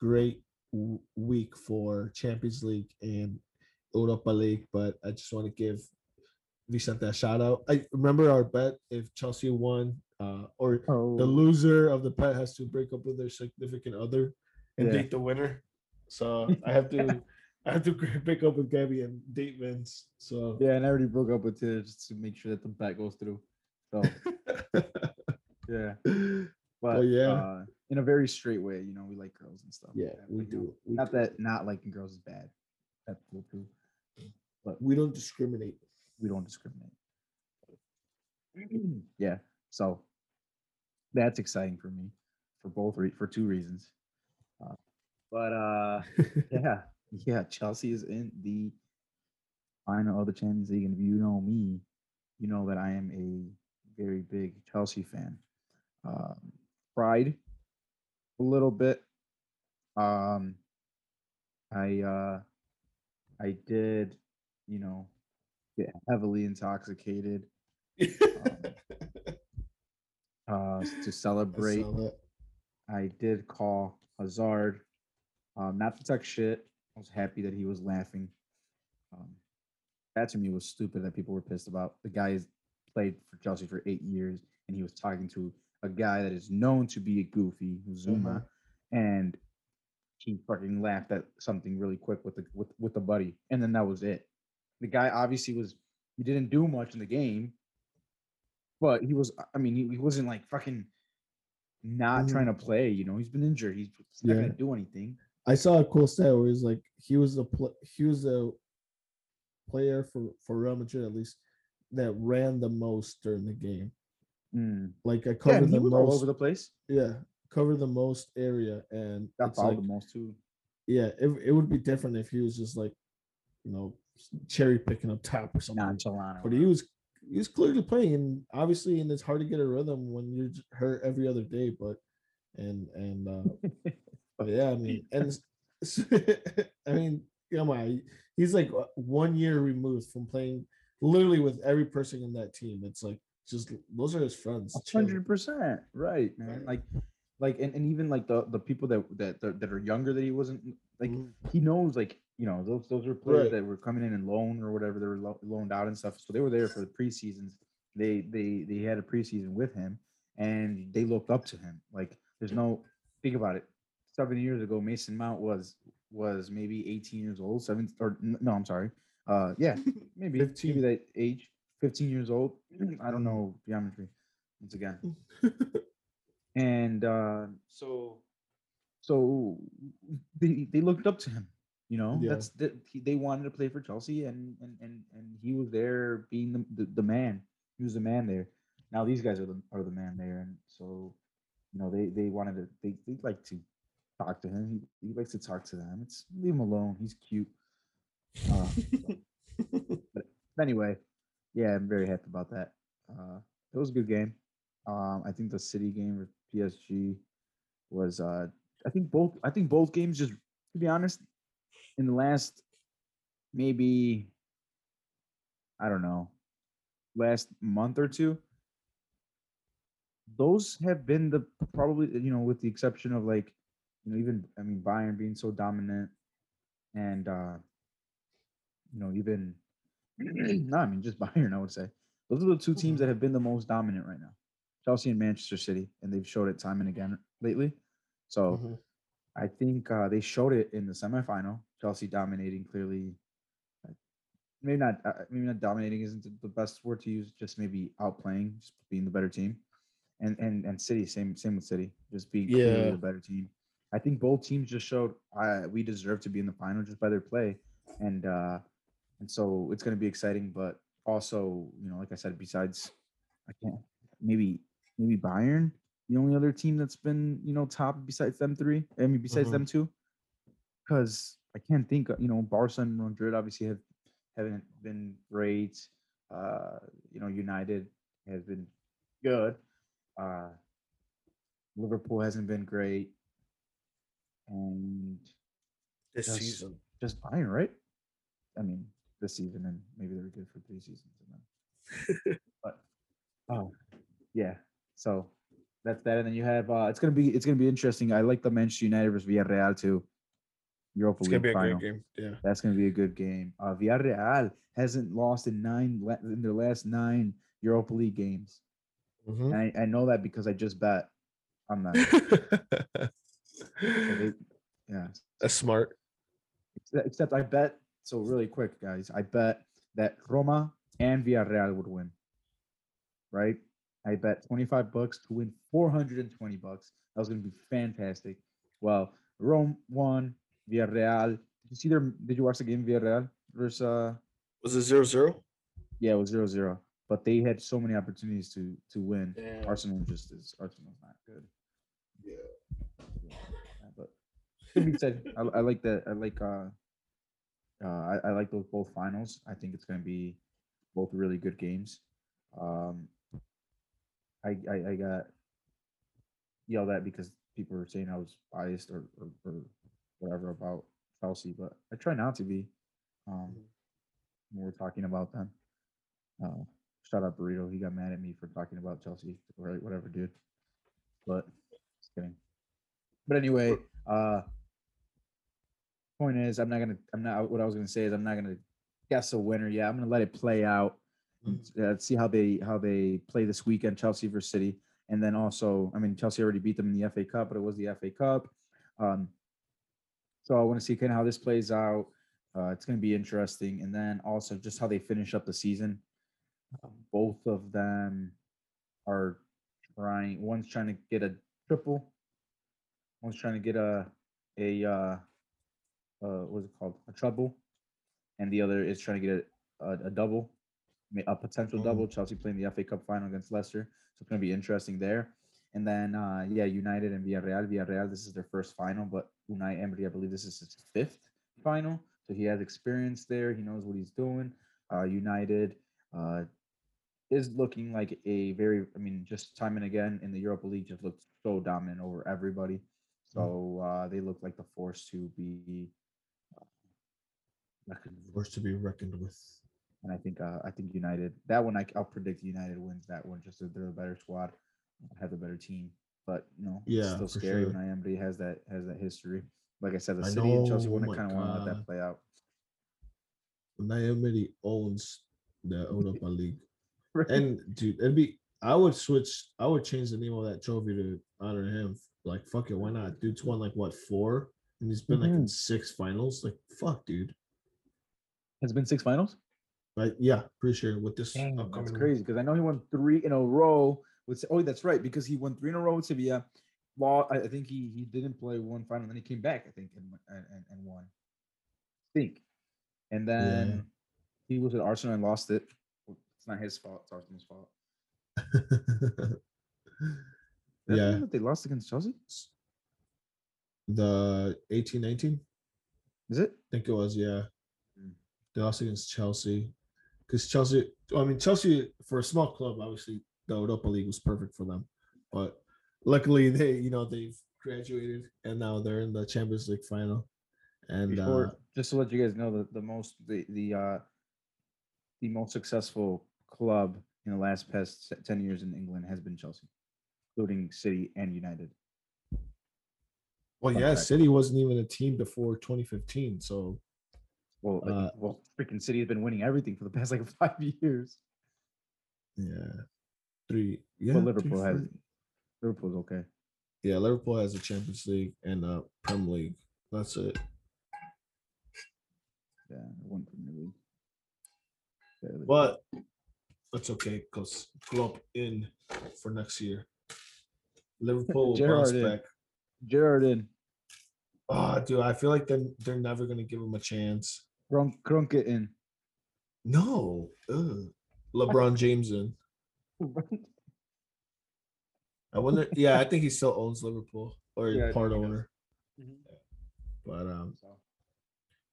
great w- week for Champions League and Europa League, but I just want to give Vicente a shout out. I remember our bet if Chelsea won, uh, or Oh, the loser of the pet has to break up with their significant other and Yeah. date the winner. So I have to, I have to break up with Gabby and date Vince. So yeah, and I already broke up with Tia just to make sure that the bet goes through. So yeah, but yeah. uh, in a very straight way. You know, we like girls and stuff. Yeah, that, we but, do. We not do. that not liking girls is bad. That's cool too. But we don't discriminate. we don't discriminate. yeah, so that's exciting for me for both re- for two reasons. Uh, but uh, yeah, yeah, Chelsea is in the final of the Champions League, and if you know me, you know that I am a very big Chelsea fan. Um, pride a little bit. Um, I uh, I did, you know, get heavily intoxicated uh, to celebrate. I did call Hazard, um, not to talk shit. I was happy that he was laughing. Um, that to me was stupid that people were pissed about. The guy has played for Chelsea for eight years, and he was talking to a guy that is known to be a goofy, Zouma, Uh-huh. and he fucking laughed at something really quick with the with with the buddy, and then that was it. The guy obviously was he didn't do much in the game, but he was. I mean, he, he wasn't like fucking not trying to play. You know, he's been injured. He's not Yeah. gonna do anything. I saw a cool stat where he's like he was the pl- he was a player for for Real Madrid at least that ran the most during the game. Mm. Like I covered he the was all most. over the place. yeah, covered the most area, and Got it's fouled like the most too. yeah, it, it would be different if he was just like you know cherry picking up top or something. Nonchalant. But he was he was clearly playing, and obviously, and it's hard to get a rhythm when you're hurt every other day. But and and uh, but yeah, I mean, and I mean, come on, he's like uh, one year removed from playing literally with every person in that team. It's like just those are his friends. hundred percent right, man. Like, like, and, and even like the the people that that that, are younger that he wasn't like Mhm. he knows like you know those those were players Right. that were coming in and loan or whatever they were lo- loaned out and stuff. So they were there for the preseasons. They they they had a preseason with him and they looked up to him. Like there's no think about it. Seven years ago, Mason Mount was was maybe 18 years old, seven or no, I'm sorry. Uh, yeah, maybe 15. maybe that age, 15 years old. I don't know geometry. Once again, and uh, so so they they looked up to him you know Yeah. that's that he, they wanted to play for chelsea and and and, and he was there being the, the, the man. He was the man there. Now these guys are the are the man there. And so you know they they wanted to they they like to talk to him. He, he likes to talk to them. It's leave him alone. He's cute. Uh, but anyway yeah i'm very happy about that. Uh it was a good game. Um i think the city game with psg was uh I think both I think both games just to be honest in the last maybe I don't know last month or two those have been the probably you know with the exception of like you know even I mean Bayern being so dominant and uh you know even no I mean just Bayern I would say. Those are the two teams that have been the most dominant right now. Chelsea and Manchester City and they've showed it time and again lately. So Mhm. I think uh, they showed it in the semifinal. Chelsea dominating clearly. uh, Maybe not. Uh, maybe not dominating isn't the- best word to use. Just maybe outplaying, just being the better team. And and and City, same same with City, just being clearly Yeah. the better team. I think both teams just showed uh, we deserve to be in the final just by their play, and uh, and so it's going to be exciting. But also, you know, like I said, besides, I can't maybe maybe Bayern the only other team that's been you know top besides them three. I mean, besides Mhm. them two, because I can't think. of- You know, Barca and Madrid obviously have haven't been great. Uh, you know, United has been good. Uh, Liverpool hasn't been great, and this Yes. season. just Bayern, right? I mean, this season, and maybe they're good for three seasons, and then, but oh, yeah. So that's that, and then you have uh, it's gonna be it's gonna be interesting. I like the Manchester United versus Villarreal too. Europa It's gonna League be a final. great game. Yeah. That's gonna be a good game. Uh, Villarreal hasn't lost in nine in their last nine Europa League games, Mhm. and I, I know that because I just bet on that. Yeah, That's smart. Except- Except I bet so really quick, guys. I bet that Roma and Villarreal would win. Right? I bet 25 bucks to win 420 bucks. That was gonna be fantastic. Well, Rome won, Villarreal. Did you see their did you watch the game Villarreal versus uh Was it zero zero? yeah, it was 0-0. But they had so many opportunities to to win. Yeah. Arsenal just is Arsenal's not good. Yeah. Yeah, but to be said, I, I like that. I like uh, uh, I, I like those both finals. I think it's going to be both really good games. Um, I, I I got yelled at because people were saying I was biased or or, or whatever about Chelsea, but I try not to be. Um, when we're talking about them. Uh, shout out burrito. He got mad at me for talking about Chelsea or whatever, dude. But just kidding. But anyway, uh point is I'm not gonna I'm not what I was gonna say is I'm not gonna guess a winner yet. I'm gonna let it play out. And, Uh, see how they how they play this weekend, Chelsea versus City. And then also, I mean, Chelsea already beat them in the FA Cup, but it was the FA Cup. Um, so I want to see kind of how this plays out. Uh, it's going to be interesting, and then also just how they finish up the season. Um, both of them are trying. One's trying to get a triple. One's trying to get a a uh, uh, what's it called? A treble, and the other is trying to get a, a, a double, a potential Mm. double. Chelsea playing the FA Cup final against Leicester, so it's going to be interesting there. And then uh, yeah, United and Villarreal. Villarreal, this is their first final, but Unai Emery, I believe this is his fifth final, so he has experience there. He knows what he's doing. Uh, United uh, is looking like a very, I mean, just time and again in the Europa League, just looked so dominant over everybody. So uh, they look like the force to be uh, reckoned with. Forced to be reckoned with. And I think uh, I think United that one I, will predict United wins that one just that they're a better squad, have a better team. But you know, it's Yeah, still for scary sure. when IMD has that has that history. Like I said, the I city and Chelsea know, want to kind of want to let that play out. Unai Emery owns the Europa League. Right. And dude, it'd be I would switch, I would change the name of that trophy to honor him. Like, fuck it, why not? Dude's won like what four? And he's been like in six finals. Like, fuck, dude. Has it been six finals? Like, yeah, pretty sure with this Dang, that's upcoming crazy because I know he won three in a row. With oh, that's right because he won three in a row with Sevilla. Law, I I think he he didn't play one final, then he came back. I think and won- and, and, won. I think, and then he was at Arsenal and lost it. It's not his fault. It's Arsenal's fault. Is that the yeah. they lost against Chelsea. The 18 19, Is it? I think it was, yeah. Mm. They lost against Chelsea. Because Chelsea, I mean, Chelsea, for a small club, obviously the Europa League was perfect for them. But luckily, they, you know, they've graduated and now they're in the Champions League final. And Before, uh, just to let you guys know, the, the most the the uh the most successful club in the last past ten years in England has been Chelsea, including City and United. well, fun yeah, fact. City wasn't even a team before 2015. So, Well, like, Uh, well, freaking City has been winning everything for the past like five years. yeah, three. Yeah, three, Liverpool has four- Liverpool's okay. Yeah, Liverpool has a Champions League and a Premier League. That's it. Yeah, one Premier League. Barely. But that's okay because Klopp in for next year. Liverpool bounce back. Gerrard in, Oh, dude, I feel like they're, they're never gonna give him a chance. Kronk, Kroenke in. No, Ugh. LeBron James in. I wonder. Yeah, I think he still owns Liverpool or Yeah, part owner. Mhm. But um,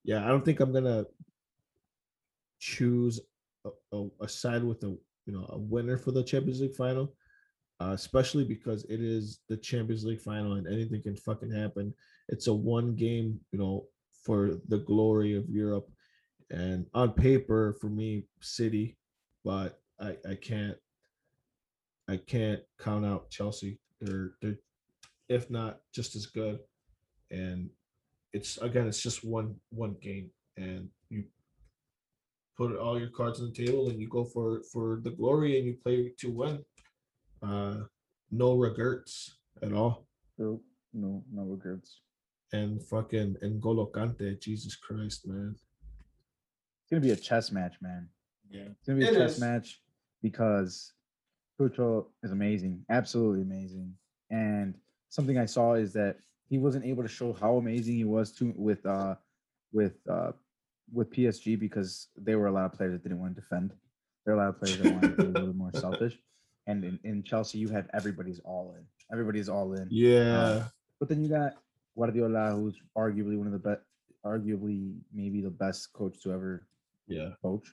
yeah, I don't think I'm gonna choose a, a, a side with a you know a winner for the Champions League final, uh, especially because it is the Champions League final and anything can fucking happen. It's a one game, you know, for the glory of Europe, and on paper for me, City, but I I can't I can't count out Chelsea. They're they're if not just as good, and it's again it's just one one game. And you put all your cards on the table and you go for for the glory and you play to win. Uh no regrets at all. No, no, no regrets. And fucking N'Golo Kante jesus christ man It's gonna be a chess match, man. yeah It's gonna be a It chess is. match because Tuchel is amazing, absolutely amazing. And something I saw is that he wasn't able to show how amazing he was to with uh with uh with PSG because they were a lot of players that didn't want to defend. There are a lot of players that wanted to be a little more selfish. And in, in Chelsea, you have everybody's all in. Everybody's all in. yeah But then you got Guardiola, who's arguably one of the best, arguably maybe the best coach to ever yeah coach,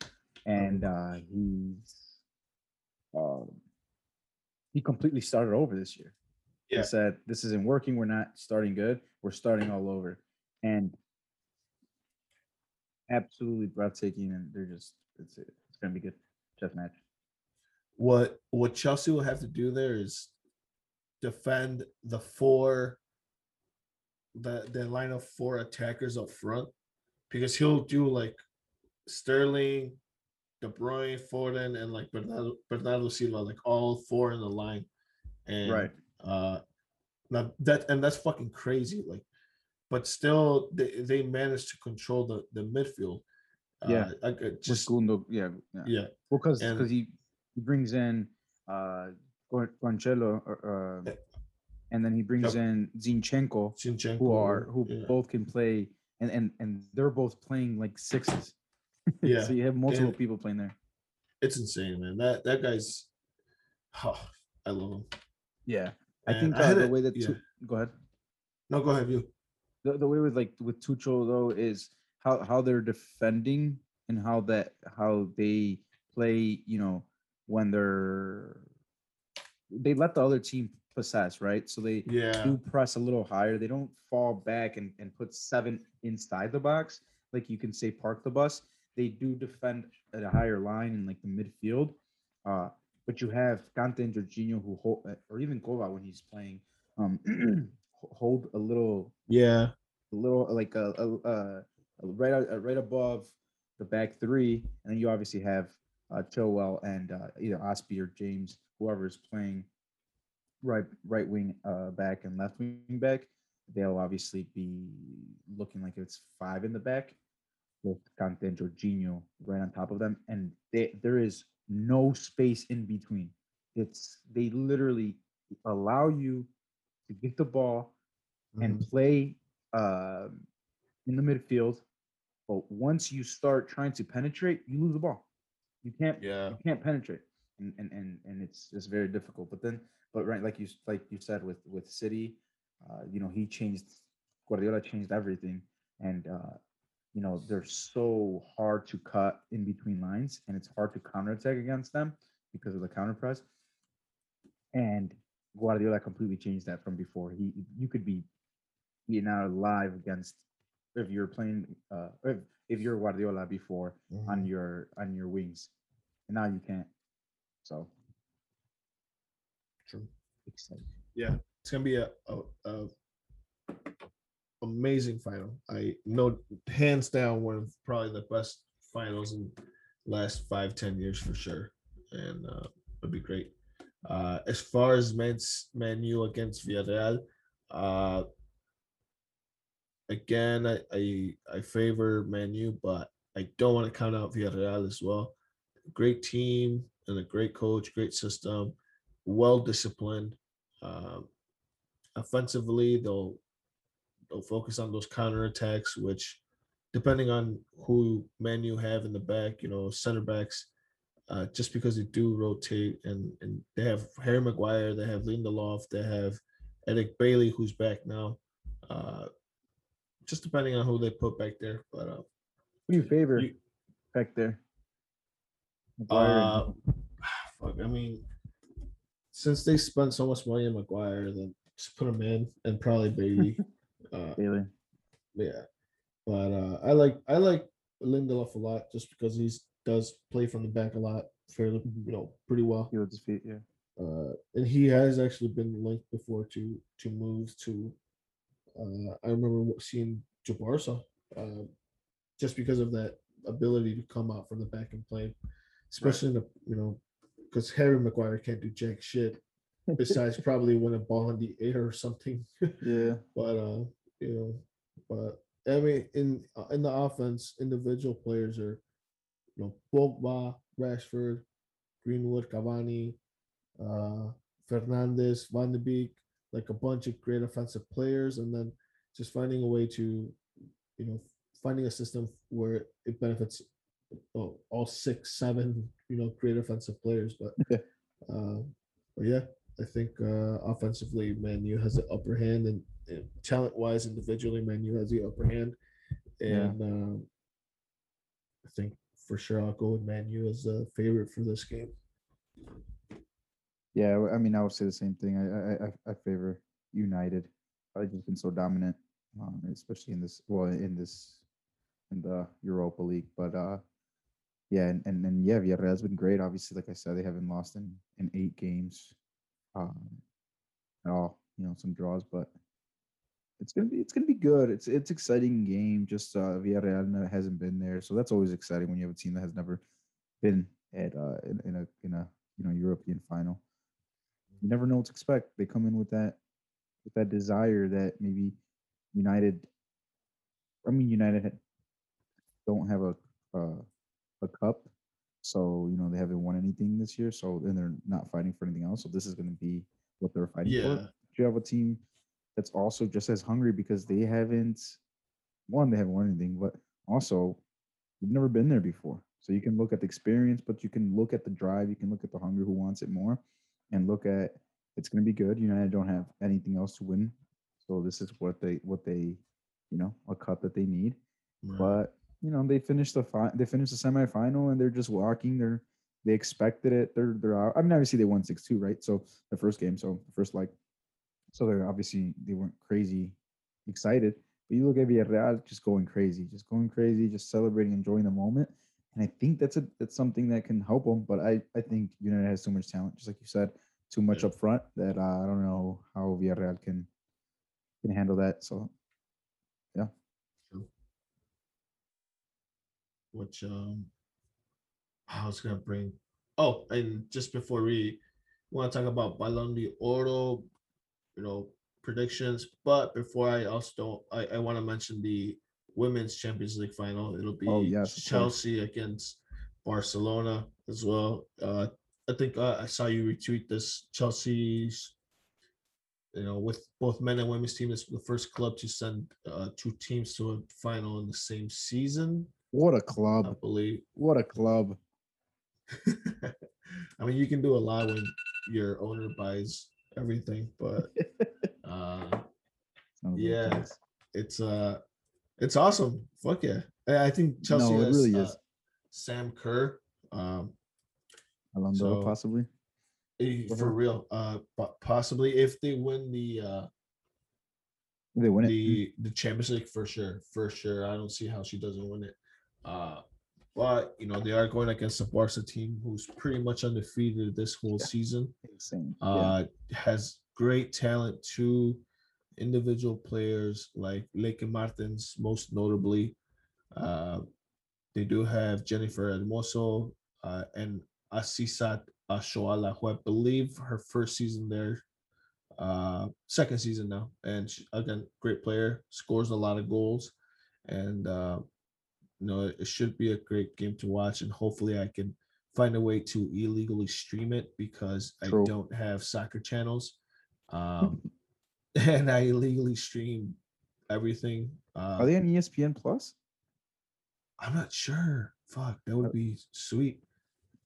and uh, he's um, he completely started over this year. Yeah. He said, "This isn't working. We're not starting good. We're starting all over," and absolutely breathtaking. And they're just it's it's gonna be good chess match. what what chelsea will have to do there is defend the four the the line of four attackers up front because he'll do like Sterling, De Bruyne, Foden, and like Bernardo, Bernardo Silva, like all four in the line. And Right. uh now that and that's fucking crazy. Like, but still they, they managed to control the, the midfield. Yeah. Uh, I, I Just Gundo, yeah, yeah. yeah. Well, because because he, he brings in uh Gonçalo, uh. And then he brings Yep. in Zinchenko, Zinchenko, who are who yeah. both can play, and and and they're both playing like sixes. Yeah, so you have multiple and- people playing there. it's insane, man. That that guy's oh, I love him. Yeah, I think I uh, the it- way that yeah. Tu- go ahead. No, go ahead, you. The, the way with like with Tuchel though is how how they're defending and how that how they play. You know when they're they let the other team possess, right? So they Yeah. do press a little higher. They don't fall back and, and put seven inside the box, like you can say park the bus. They do defend at a higher line in like the midfield. Uh, but you have Kante and Jorginho who hold, or even Kova when he's playing, um, hold a little Yeah. a little like a, a, a, a right uh, right above the back three, and then you obviously have uh, Chilwell and uh, either Azpi or James, whoever is playing right right wing uh, back and left wing back. They'll obviously be looking like it's five in the back with Kante and Jorginho right on top of them, and they, there is no space in between. It's they literally allow you to get the ball and Mhm. play um, in the midfield. But once you start trying to penetrate, you lose the ball. You can't. Yeah. You can't penetrate, and and and, and it's it's very difficult. But then, but right, like you like you said with with City, uh, you know, he changed. Guardiola changed everything, and uh, you know they're so hard to cut in between lines, and it's hard to counterattack against them because of the counter press. And Guardiola completely changed that from before. He you could be beaten out alive against if you're playing uh if, if you're Guardiola before on Mhm. your on your wings. And now you can't. So Exciting. Yeah. It's gonna be a, a, a amazing final. I know hands down one of probably the best finals in last five, ten years for sure. And uh it'd be great. Uh as far as men's menu against Villarreal, uh again I, I I favor Manu, but I don't want to count out Villarreal as well. Great team and a great coach, great system, well disciplined. Um, offensively, they'll they'll focus on those counterattacks, which depending on who Manu have in the back, you know, center backs, uh, just because they do rotate and and they have Harry Maguire, they have Lindelof, they have Eric Bailly, who's back now. Uh, just depending on who they put back there, but uh, Who do you favor you- back there? Maguire uh, fuck, I mean, since they spent so much money on Maguire, then just put him in and probably Bailly. uh, Bailly. yeah, but uh, I like I like Lindelof a lot just because he does play from the back a lot, fairly Mhm. you know pretty well. He his feet, yeah. Uh, and he has actually been linked before to to moves to. Uh, I remember seeing Jabarsa, uh, just because of that ability to come out from the back and play, especially in the you know, because Harry Maguire can't do jack shit besides probably win a ball in the air or something. Yeah. but uh, you know, but I mean, in uh, in the offense, individual players are, you know, Pogba, Rashford, Greenwood, Cavani, uh, Fernandes, Van de Beek, like a bunch of great offensive players, and then just finding a way to, you know, finding a system where it benefits all, all six, seven, you know, great offensive players. But, Yeah. uh, but yeah, I think uh, offensively, Man U has the upper hand, and, talent wise, individually, Man U has the upper hand. Yeah. And um, I think for sure I'll go with Man U as a favorite for this game. Yeah, I- mean, I would say the same thing. I I, I- I favor United. I've just been so dominant, um, especially in this well in this in the Europa League. But uh, yeah, and and, and yeah, Villarreal's been great. Obviously, like I said, they haven't lost in in eight games, um, at all. You know, some draws, but it's gonna be it's gonna be good. It's it's exciting game. Just uh, Villarreal hasn't been there, so that's always exciting when you have a team that has never been at uh in, in a in a you know European final. You never know what to expect. They come in with that with that desire that maybe United. I mean, United don't have a uh, a cup, so you know they haven't won anything this year. So and they're not fighting for anything else. So this is going to be what they're fighting for Do you have a team that's also just as hungry because they haven't one they haven't won anything but also you've never been there before so you can look at the experience but you can look at the drive you can look at the hunger who wants it more and look at it's going to be good united don't have anything else to win so this is what they what they you know a cup that they need Right. but you know they finished the fi- they finished the semifinal and they're just walking they're they expected it they're they're out i mean obviously they won 6-2 right so the first game so the first like So they're obviously they weren't crazy excited. But you look at Villarreal just going crazy, just going crazy, just celebrating, enjoying the moment. And I think that's a that's something that can help them. But I I think United has too much talent, just like you said, too much Yeah. up front that uh, I don't know how Villarreal can can handle that. So which um I was gonna bring oh and just before we want to talk about Balón de Oro, you know, predictions, but before I also I, I want to mention the women's Champions League final. It'll be Oh, yes. Chelsea against Barcelona as well. Uh I think uh, I saw you retweet this Chelsea's you know, with both men and women's team, it's the first club to send uh, two teams to a final in the same season. What a club! I believe. What a club! I mean, you can do a lot when your owner buys everything, but uh, Yeah. it's uh, it's awesome. Fuck yeah! I think Chelsea No, it has really uh, is. Sam Kerr. Um, Alonso So- possibly. eh, For real. Uh, possibly if they win the uh They win it. the the Champions League for sure, for sure. I don't see how she doesn't win it. Uh, but you know they are going against a Barca team who's pretty much undefeated this whole Yeah. season. Insane. yeah. Uh, has great talent too. Individual players like Lieke Martens, most notably. Uh, they do have Jennifer Hermoso uh, and Asisat Oshoala, who I believe her first season there, uh, second season now, and she, again, great player, scores a lot of goals, and uh, you know it should be a great game to watch, and hopefully I can find a way to illegally stream it because True. I don't have soccer channels, um, and I illegally stream everything. Uh, Are they on E ESPN Plus? I'm not sure. Fuck, that Uh, would be sweet.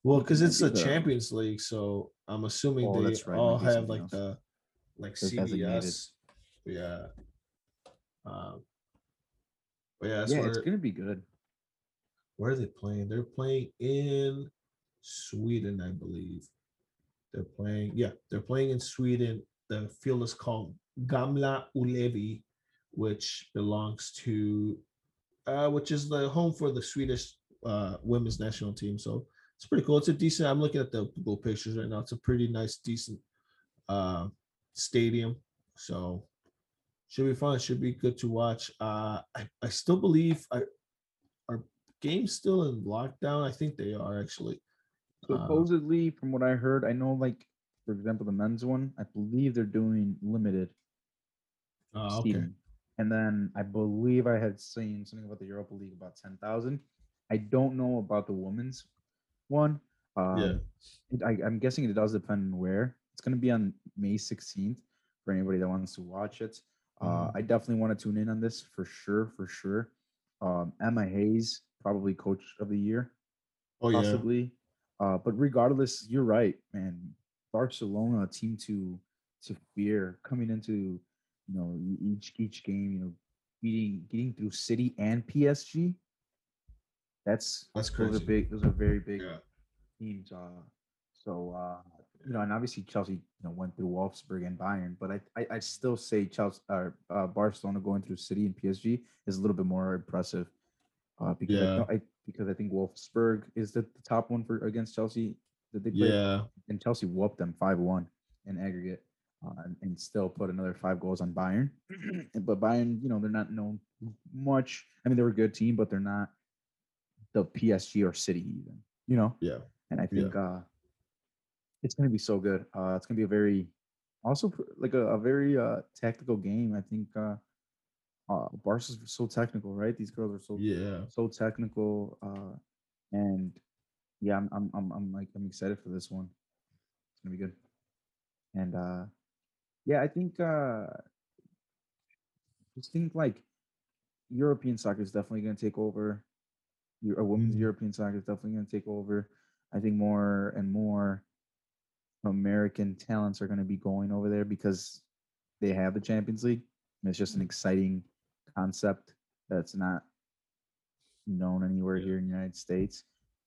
Well, because it's the Champions League, so I'm assuming Oh, they right, all have like else. the like. CBS. Yeah. Um. Yeah, yeah, it's gonna be good. Where are they playing? They're playing in Sweden, I believe. They're playing, yeah, they're playing in Sweden. The field is called Gamla Ullevi, which belongs to, uh, which is the home for the Swedish uh, women's national team. So it's pretty cool. It's a decent. I'm looking at the Google pictures right now. It's a pretty nice, decent uh, stadium. So should be fun. Should be good to watch. Uh, I, I still believe I, games still in lockdown. I think they are actually. Uh, Supposedly, from what I heard, I know like for example the men's one, I believe they're doing limited Uh, okay. And then I believe I had seen something about the Europa League about ten thousand. I don't know about the women's one. Um, Yeah. it- I, I'm guessing it does depend on where. It's going to be on May 16th for anybody that wants to watch it. Uh, Mhm. I definitely want to tune in on this for sure, for sure. Um, Emma Hayes, probably coach of the year, Oh yeah. possibly. Uh, but regardless, you're right, man. Barcelona, a team to to fear coming into you know each each game, you know, beating getting through City and PSG. That's That's crazy. those are big. Those are very big Yeah. teams. Uh, so uh, you know, and obviously Chelsea, you know, went through Wolfsburg and Bayern, but I I I still say Chelsea or uh, Barcelona going through City and PSG is a little bit more impressive. Uh, because I, Yeah. don't- I because I think Wolfsburg is the, the top one for against Chelsea that they played, Yeah. and Chelsea whooped them five one in aggregate, uh, and, and still put another five goals on Bayern. but Bayern, you know, they're not known much. I mean, they're a good team, but they're not the PSG or City even. You know, Yeah. and I Yeah. think uh, it's going to be so good. Uh, it's going to be a very, also like a, a very uh, tactical game. I think uh, uh, Barca's so technical, right? These girls are so Yeah. so technical, uh, and yeah, I'm I'm I'm, I'm like I'm excited for this one. It's gonna be good, and uh, yeah, I think uh, just think like European soccer is definitely gonna take over. A women's Mhm. European soccer is definitely gonna take over. I think more and more American talents are gonna be going over there because they have the Champions League. And it's just an exciting concept that's not known anywhere Yeah. here in the United States.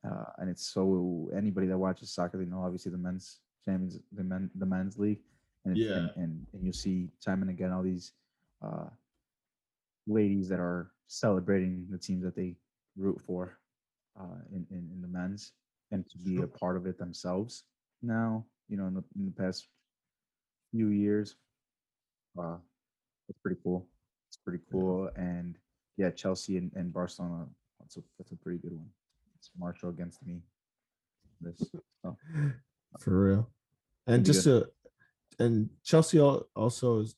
Uh, and it's so anybody that watches soccer, they know obviously the men's champions, the men, the men's league, and, Yeah. and and and you'll see time and again all these uh, ladies that are celebrating the teams that they root for uh, in, in in the men's, and to be a part of it themselves now. You know, in the in the past few years, uh, it's pretty cool. It's pretty Yeah. cool, and yeah, Chelsea and, and Barcelona. That's a that's a pretty good one. It's Marshall against me. This so, for real. And just to, and Chelsea also is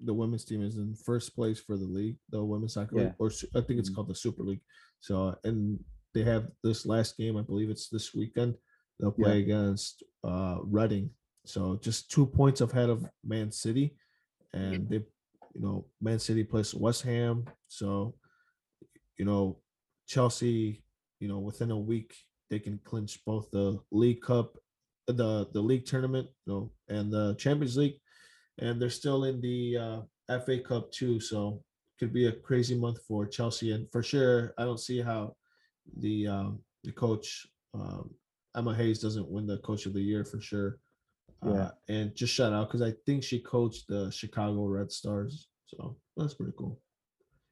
the women's team is in first place for the league, the women's soccer league, or I think it's Mhm. called the Super League. So, and they have this last game, I believe it's this weekend. They'll Yeah. play against uh Reading. So just two points ahead of Man City, and they, you know, Man City plays West Ham. So, you know, Chelsea, you know, within a week they can clinch both the League Cup, the the league tournament, you know, and the Champions League, and they're still in the uh, FA Cup too. So could be a crazy month for Chelsea, and for sure, I don't see how the um, the coach um, Emma Hayes doesn't win the Coach of the Year for sure. Yeah. Uh, and just shout out because I think she coached the Chicago Red Stars, so that's pretty cool.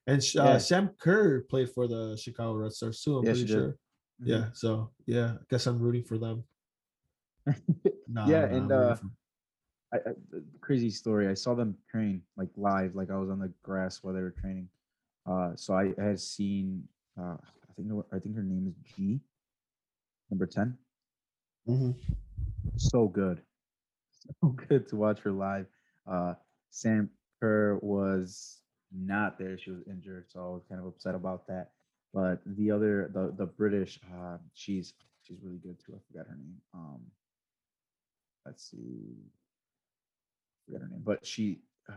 And uh, Yeah. Sam Kerr played for the Chicago Red Stars too. I'm Yeah, pretty sure. Mhm. Yeah. So yeah, I guess I'm rooting for them. Nah, Yeah, nah, and, uh, I, I, crazy story. I saw them train like live, like I was on the grass while they were training. Uh, so I, I had seen. Uh, I think I think her name is Ji, number ten. mm-hmm. So good, so good to watch her live. Uh, Sam Kerr was not there; she was injured, so I was kind of upset about that. But the other, the the British, uh, she's she's really good too. I forgot her name. Um, let's see forget her name, but she, uh,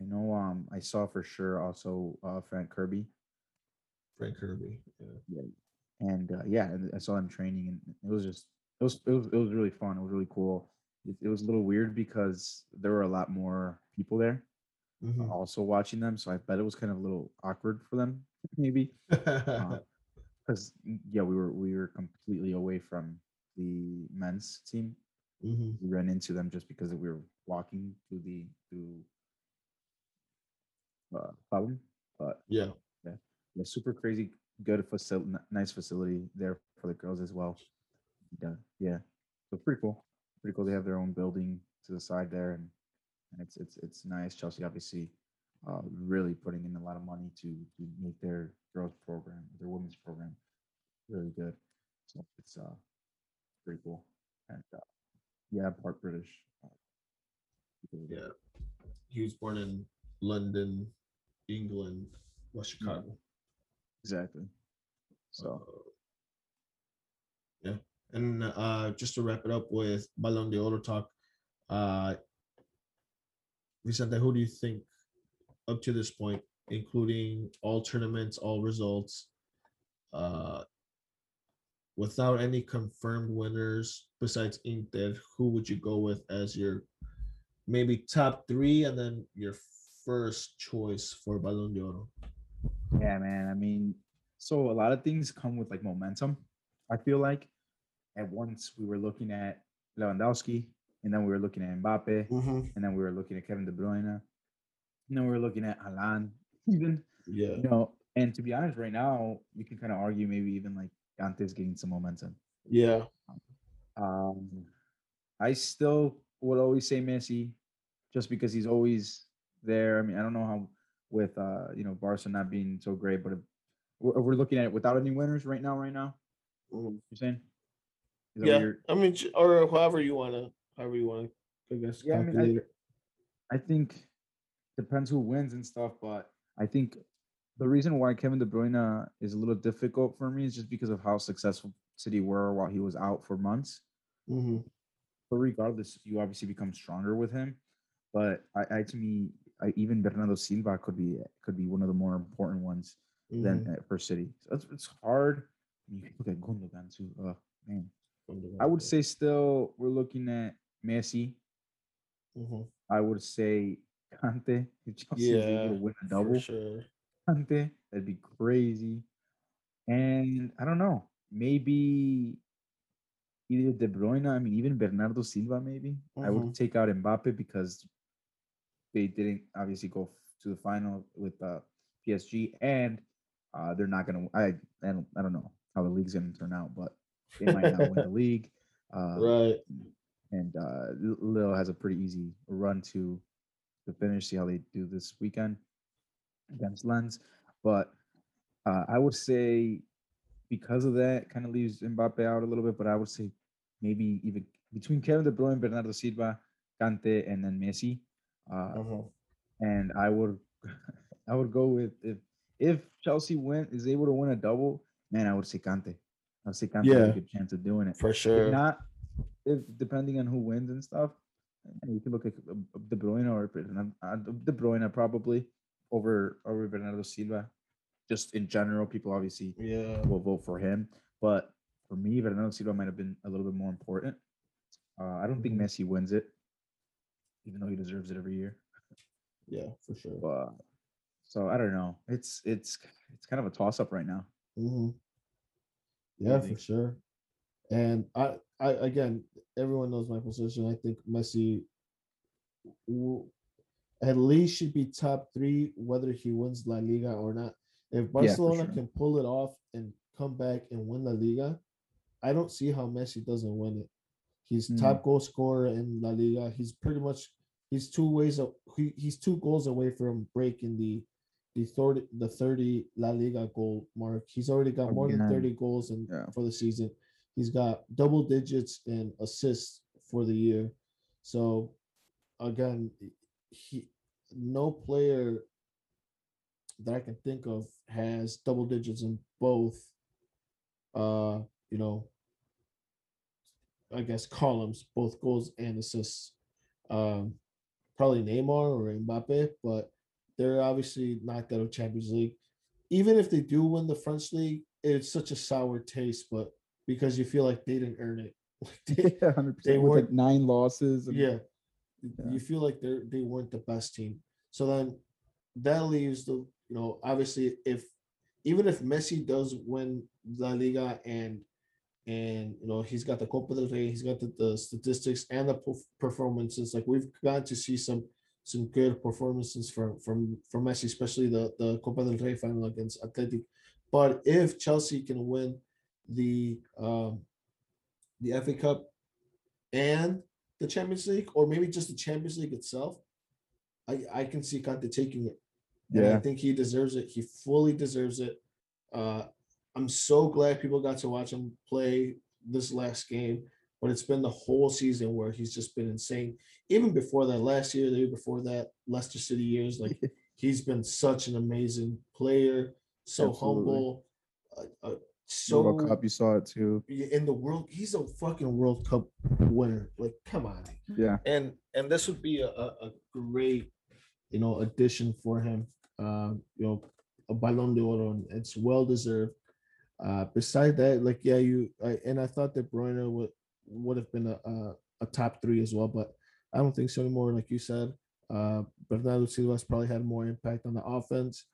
I know, um, I saw for sure also uh, Fran Kirby, Fran Kirby. Yeah. and uh, yeah, and I saw him training, and it was just, it was, it was, it was really fun. It was really cool. It, it was a little weird because there were a lot more people there Mhm. also watching them, so I bet it was kind of a little awkward for them, maybe, because yeah, we were we were completely away from the men's team. Mhm. we ran into them just because we were walking through the through uh Cobham. But Yeah. yeah, super crazy, good facility, nice facility there for the girls as well. Yeah, yeah. So pretty cool. Pretty cool. They have their own building to the side there, and, and it's it's it's nice. Chelsea obviously uh, really putting in a lot of money to to make their girls program, their women's program, really good. So it's uh pretty cool. And uh, yeah, part British. uh, because of that. Yeah. He was born in London, England, West Chicago. exactly. So Uh. And uh, just to wrap it up with Ballon Oro talk, uh, Vicente, who do you think up to this point, including all tournaments, all results, uh, without any confirmed winners besides Inter, who would you go with as your maybe top three and then your first choice for Ballon Oro? Yeah, man. I mean, so a lot of things come with like momentum. I feel like at once we were looking at Lewandowski, and then we were looking at Mbappe, Mm-hmm. and then we were looking at Kevin De Bruyne, and then we were looking at Haaland, even Yeah. you know. And to be honest, right now you can kind of argue maybe even like Kante's getting some momentum. Yeah. Um, I still would always say Messi, just because he's always there. I mean, I don't know how with uh you know Barca not being so great, but if we're, if we're looking at it without any winners right now. Right now, you're saying? Is that what Yeah. you're- I mean, j- or however you want to, however you want to, I guess. Yeah, I mean, I- calculate it. I think depends who wins and stuff, but I think the reason why Kevin De Bruyne is a little difficult for me is just because of how successful City were while he was out for months. Mhm. but regardless, you obviously become stronger with him. But I, I to me, I, even Bernardo Silva could be could be one of the more important ones than Mhm. uh, for City. So it's, it's hard. I mean, you look at Gundogan too. Oh man, I would say still we're looking at Messi. there. Mhm. I would say Kante. If Chelsea is able Yeah, to win a for double, sure. Kante, that'd be crazy. And I don't know, maybe either De Bruyne, I mean, even Bernardo Silva, maybe. I Mhm. would take out Mbappe because they didn't obviously go f- to the final with uh, PSG, and uh, they're not gonna. I I don't I don't know how the league's gonna turn out, but they might not win the league. Uh, Right. and uh, L- Lille has a pretty easy run to to finish. See how they do this weekend against Lens, but uh, I would say because of that, kind of leaves Mbappe out a little bit. But I would say maybe even between Kevin De Bruyne, Bernardo Silva, Kante, and then Messi. Uh, Uh-huh. and I would I would go with if if Chelsea win is able to win a double, man, I would say Kante. I would say has Yeah. a good chance of doing it. For If sure. not, if depending on who wins and stuff, you can look at uh, De Bruyne or uh, De Bruyne probably over over Bernardo Silva. Just in general, people obviously Yeah. will vote for him, but for me, Bernardo Silva might have been a little bit more important. Uh, I don't think Mhm. Messi wins it, even though he deserves it every year. Yeah, for sure. But so I don't know. It's it's it's kind of a toss up right now. hmm Yeah, for sure. And I, I again, everyone knows my position. I think Messi w- at least should be top three, whether he wins La Liga or not. If Barcelona sure. can pull it off and come back and win La Liga, I don't see how Messi doesn't win it. He's Mm. top goal scorer in La Liga. He's pretty much he's two ways of he, he's two goals away from breaking the the 30 the 30 La Liga goal mark. He's already got more than 30 goals in Yeah. for the season. He's got double digits in assists for the year. So again, he no player that I can think of has double digits in both uh you know I guess columns, both goals and assists. Um probably Neymar or Mbappe, but they're obviously knocked out of Champions League. Even if they do win the French league, it's such a sour taste, but because you feel like they didn't earn it. Like they- Yeah, hundred they percent. With weren't- nine losses. and- yeah. Yeah. You feel like they're they weren't the best team. So then that leaves the you know, obviously if even if Messi does win La Liga and and you know he's got the Copa del Rey, he's got the, the statistics and the performances. Like we've got to see some some good performances from from from Messi, especially the the Copa del Rey final against Athletic. But if Chelsea can win the um the FA Cup and the Champions League, or maybe just the Champions League itself, I I can see Kante taking it. And I think he deserves it. He fully deserves it. Uh, I'm so glad people got to watch him play this last game, but it's been the whole season where he's just been insane. Even before that, last year, the year before that, Leicester City years, like he's been such an amazing player, so Absolutely. humble, uh, uh, so World Cup, you saw it too. in the world. He's a fucking World Cup winner. Like, come on Yeah. and and this would be a, a, great you know addition for him um you know a Ballon d'Or and it's well deserved uh beside that like yeah you I, and I thought that Bruyne would would have been a, a a top three as well but I don't think so anymore like you said uh Bernardo Silva's probably had more impact on the offense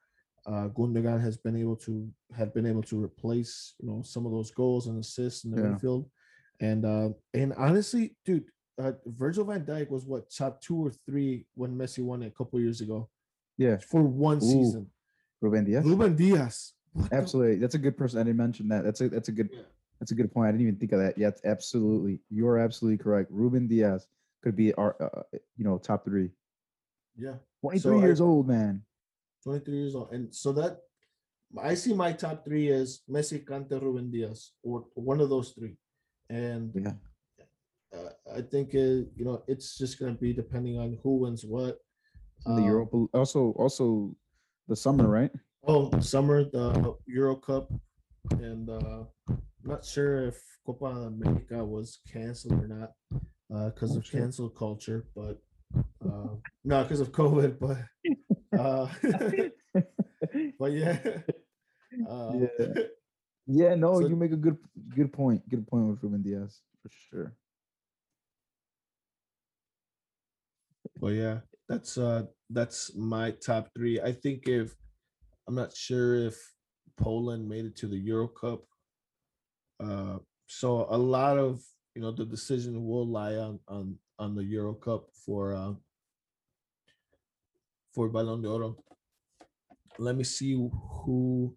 uh Gundogan has been able to have been able to replace you know some of those goals and assists in the Yeah. midfield and uh and honestly dude uh, Virgil van Dijk was what top two or three when Messi won it a couple years ago Yeah. for one Ooh, season. Ruben Dias. Ruben Dias, what the- Absolutely. That's a good person. I didn't mention that. That's a that's a good Yeah. That's a good point. I didn't even think of that. Yes, absolutely. You're absolutely correct. Ruben Dias could be our uh, you know top three. Yeah, 23 So I- years old, man. 23 years old, and so that I see my top three as Messi, Kante, Ruben Dias, or one of those three, and Yeah. uh, I think uh, you know it's just gonna be depending on who wins what. The Um, Europa also also the summer, right? Oh, summer, the Euro Cup, and uh, not sure if Copa America was canceled or not because Oh, of shit. cancel culture, but uh, no, because of COVID. But uh, but yeah, uh, Yeah. Yeah, no, So- you make a good good point. Good point with Ruben Dias for sure. but yeah, that's uh, that's my top three. I think if I'm not sure if Poland made it to the Euro Cup. Uh, so a lot of you know the decision will lie on on on the Euro Cup for uh, for Ballon d'Oro. Let me see who,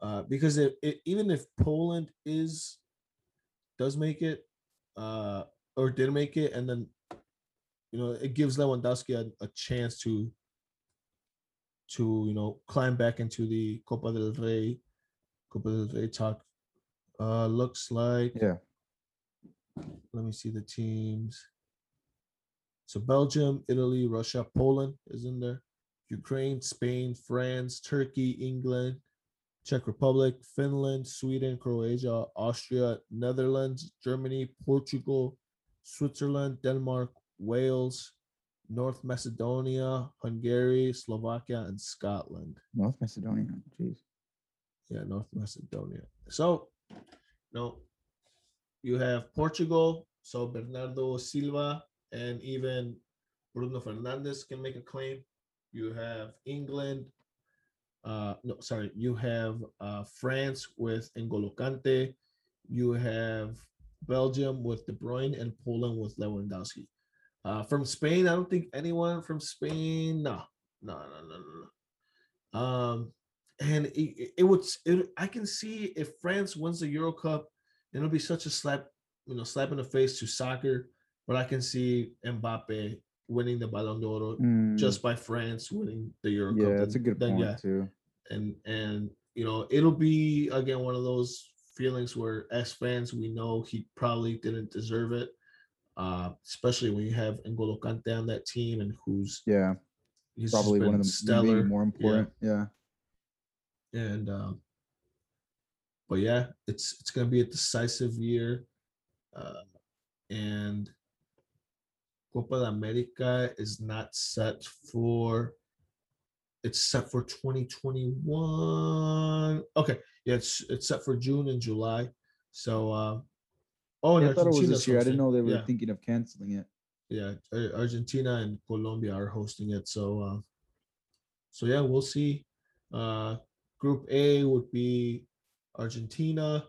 uh, because it, even if Poland is does make it, uh, or didn't make it, and then you know it gives Lewandowski a, a chance to to you know climb back into the Copa del Rey, Copa del Rey talk. Uh, looks like Yeah. let me see the teams. So Belgium, Italy, Russia, Poland is in there. Ukraine, Spain, France, Turkey, England, Czech Republic, Finland, Sweden, Croatia, Austria, Netherlands, Germany, Portugal, Switzerland, Denmark, Wales, North Macedonia, Hungary, Slovakia, and Scotland. North Macedonia. Jeez. Yeah, North Macedonia. So, no, you have Portugal. So Bernardo Silva and even Bruno Fernandes can make a claim. You have England. Uh, no, sorry. You have uh, France with N'Golo Kante. You have Belgium with De Bruyne and Poland with Lewandowski. Uh, from Spain, I don't think anyone from Spain. No, no, no, no. no. Um, and it, it, would it, I can see if France wins the Euro Cup, it'll be such a slap, you know, slap in the face to soccer. But I can see Mbappe winning the Ballon d'Or Mm, just by France winning the Euro yeah, Cup. that's a good then, point yeah, too. and and you know it'll be again one of those feelings where as fans we know he probably didn't deserve it, uh, especially when you have N'Golo Kante on that team and who's Yeah, he's probably one of the stellar more important. Yeah. And um but yeah it's it's gonna be a decisive year uh and copa de america is not set for it's set for 2021 okay yeah it's it's set for june and july so uh oh and I thought it was this year. I didn't know they were yeah, thinking of canceling it. yeah argentina and colombia are hosting it so uh so yeah we'll see uh group a would be argentina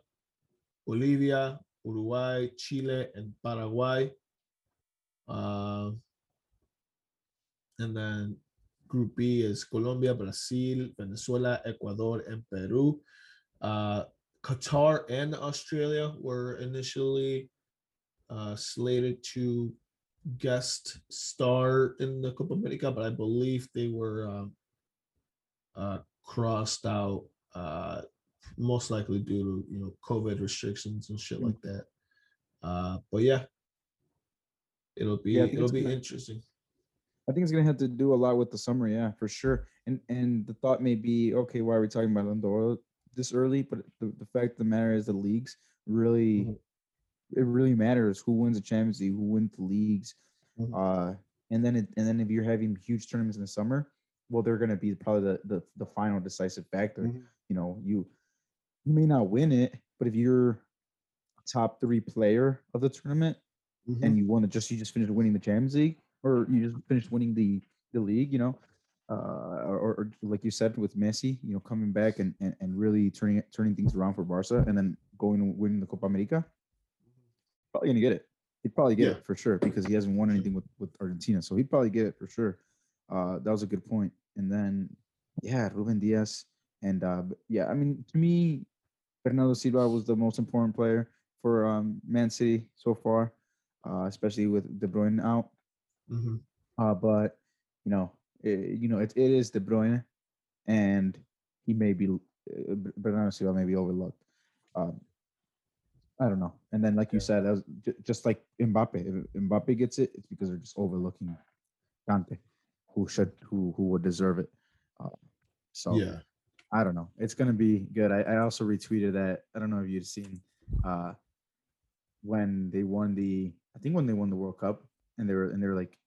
bolivia uruguay chile and paraguay. Uh, and then group b is colombia brazil venezuela ecuador and peru. Uh qatar and australia were initially uh slated to guest star in the Copa America, but I believe they were um, uh, crossed out, uh, most likely due to you know COVID restrictions and shit Mm. like that. Uh, but yeah, it'll be Yeah, it'll be gonna- interesting. I think it's gonna have to do a lot with the summer, yeah, for sure. And and the thought may be, okay, why are we talking about Andorra this early? But the, the fact of the matter is the leagues really Mhm. it really matters who wins the Champions League, who wins the leagues. Mhm. Uh and then it, and then if you're having huge tournaments in the summer, well, they're gonna be probably the the, the final decisive factor. Mhm. You know, you you may not win it, but if you're a top three player of the tournament, Mhm. and you want to just you just finished winning the Champions League or you just finished winning the the league, you know, uh, or, or like you said with Messi, you know, coming back and, and, and really turning turning things around for Barca, and then going and winning the Copa America, probably gonna get it. He'd probably get Yeah. it for sure because he hasn't won anything with with Argentina, so he'd probably get it for sure. Uh, that was a good point. And then, yeah, Ruben Dias, and uh, yeah, I mean, to me, Bernardo Silva was the most important player for um, Man City so far, uh, especially with De Bruyne out. Mhm. Uh, but you know, it, you know, it, it is De Bruyne, and he may be uh, Bernardo Silva may be overlooked. Um, I don't know. And then, like you Yeah. said, that was ju- just like Mbappe. If Mbappe gets it, it's because they're just overlooking Kante, who should who who would deserve it. Uh, so Yeah. I don't know. It's gonna be good. I, I also retweeted that. I don't know if you've seen uh when they won the I think when they won the World Cup and they were and they were like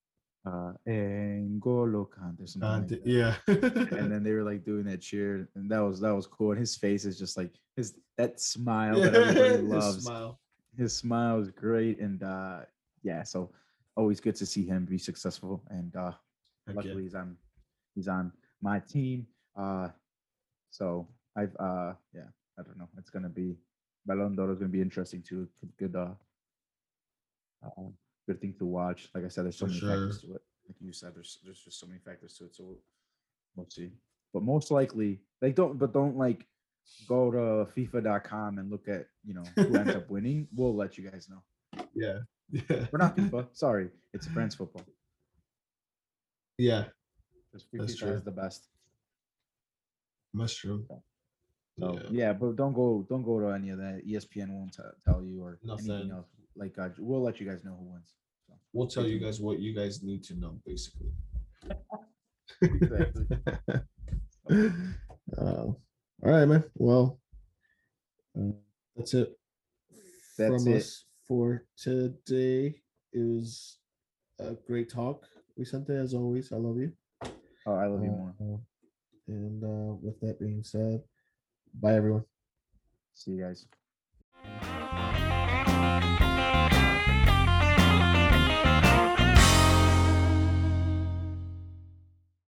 uh N'Golo Kante something like Kante, that. yeah. And then they were like doing that cheer, and that was that was cool. And his face is just like his that smile that everybody His loves. Smile. His smile is great, and uh yeah, so always good to see him be successful. And uh Yeah. luckily he's on he's on my team uh so i've uh yeah i don't know it's gonna be Ballon d'Or is gonna be interesting too good good uh Uh, good thing to watch. Like I said, there's so For many sure. factors to it. Like you said, there's there's just so many factors to it. So we'll, we'll see. But most likely, like don't but don't like go to FIFA.com and look at you know who ends up winning. We'll let you guys know. Yeah. Yeah. We're not FIFA. Sorry, it's France football. Yeah. Because That's true. is the best. True. So Yeah. yeah. but don't go don't go to any of that. ESPN won't t- tell you or Nothing. anything else. Like uh, we'll let you guys know who wins. So. We'll tell you guys what you guys need to know, basically. Exactly. Uh, all right, man. Well, uh, that's it That's from it. us for today. It was a great talk. Vicente, as always, I love you. Oh, I love you more. Uh, and uh, with that being said, bye, everyone. See you guys.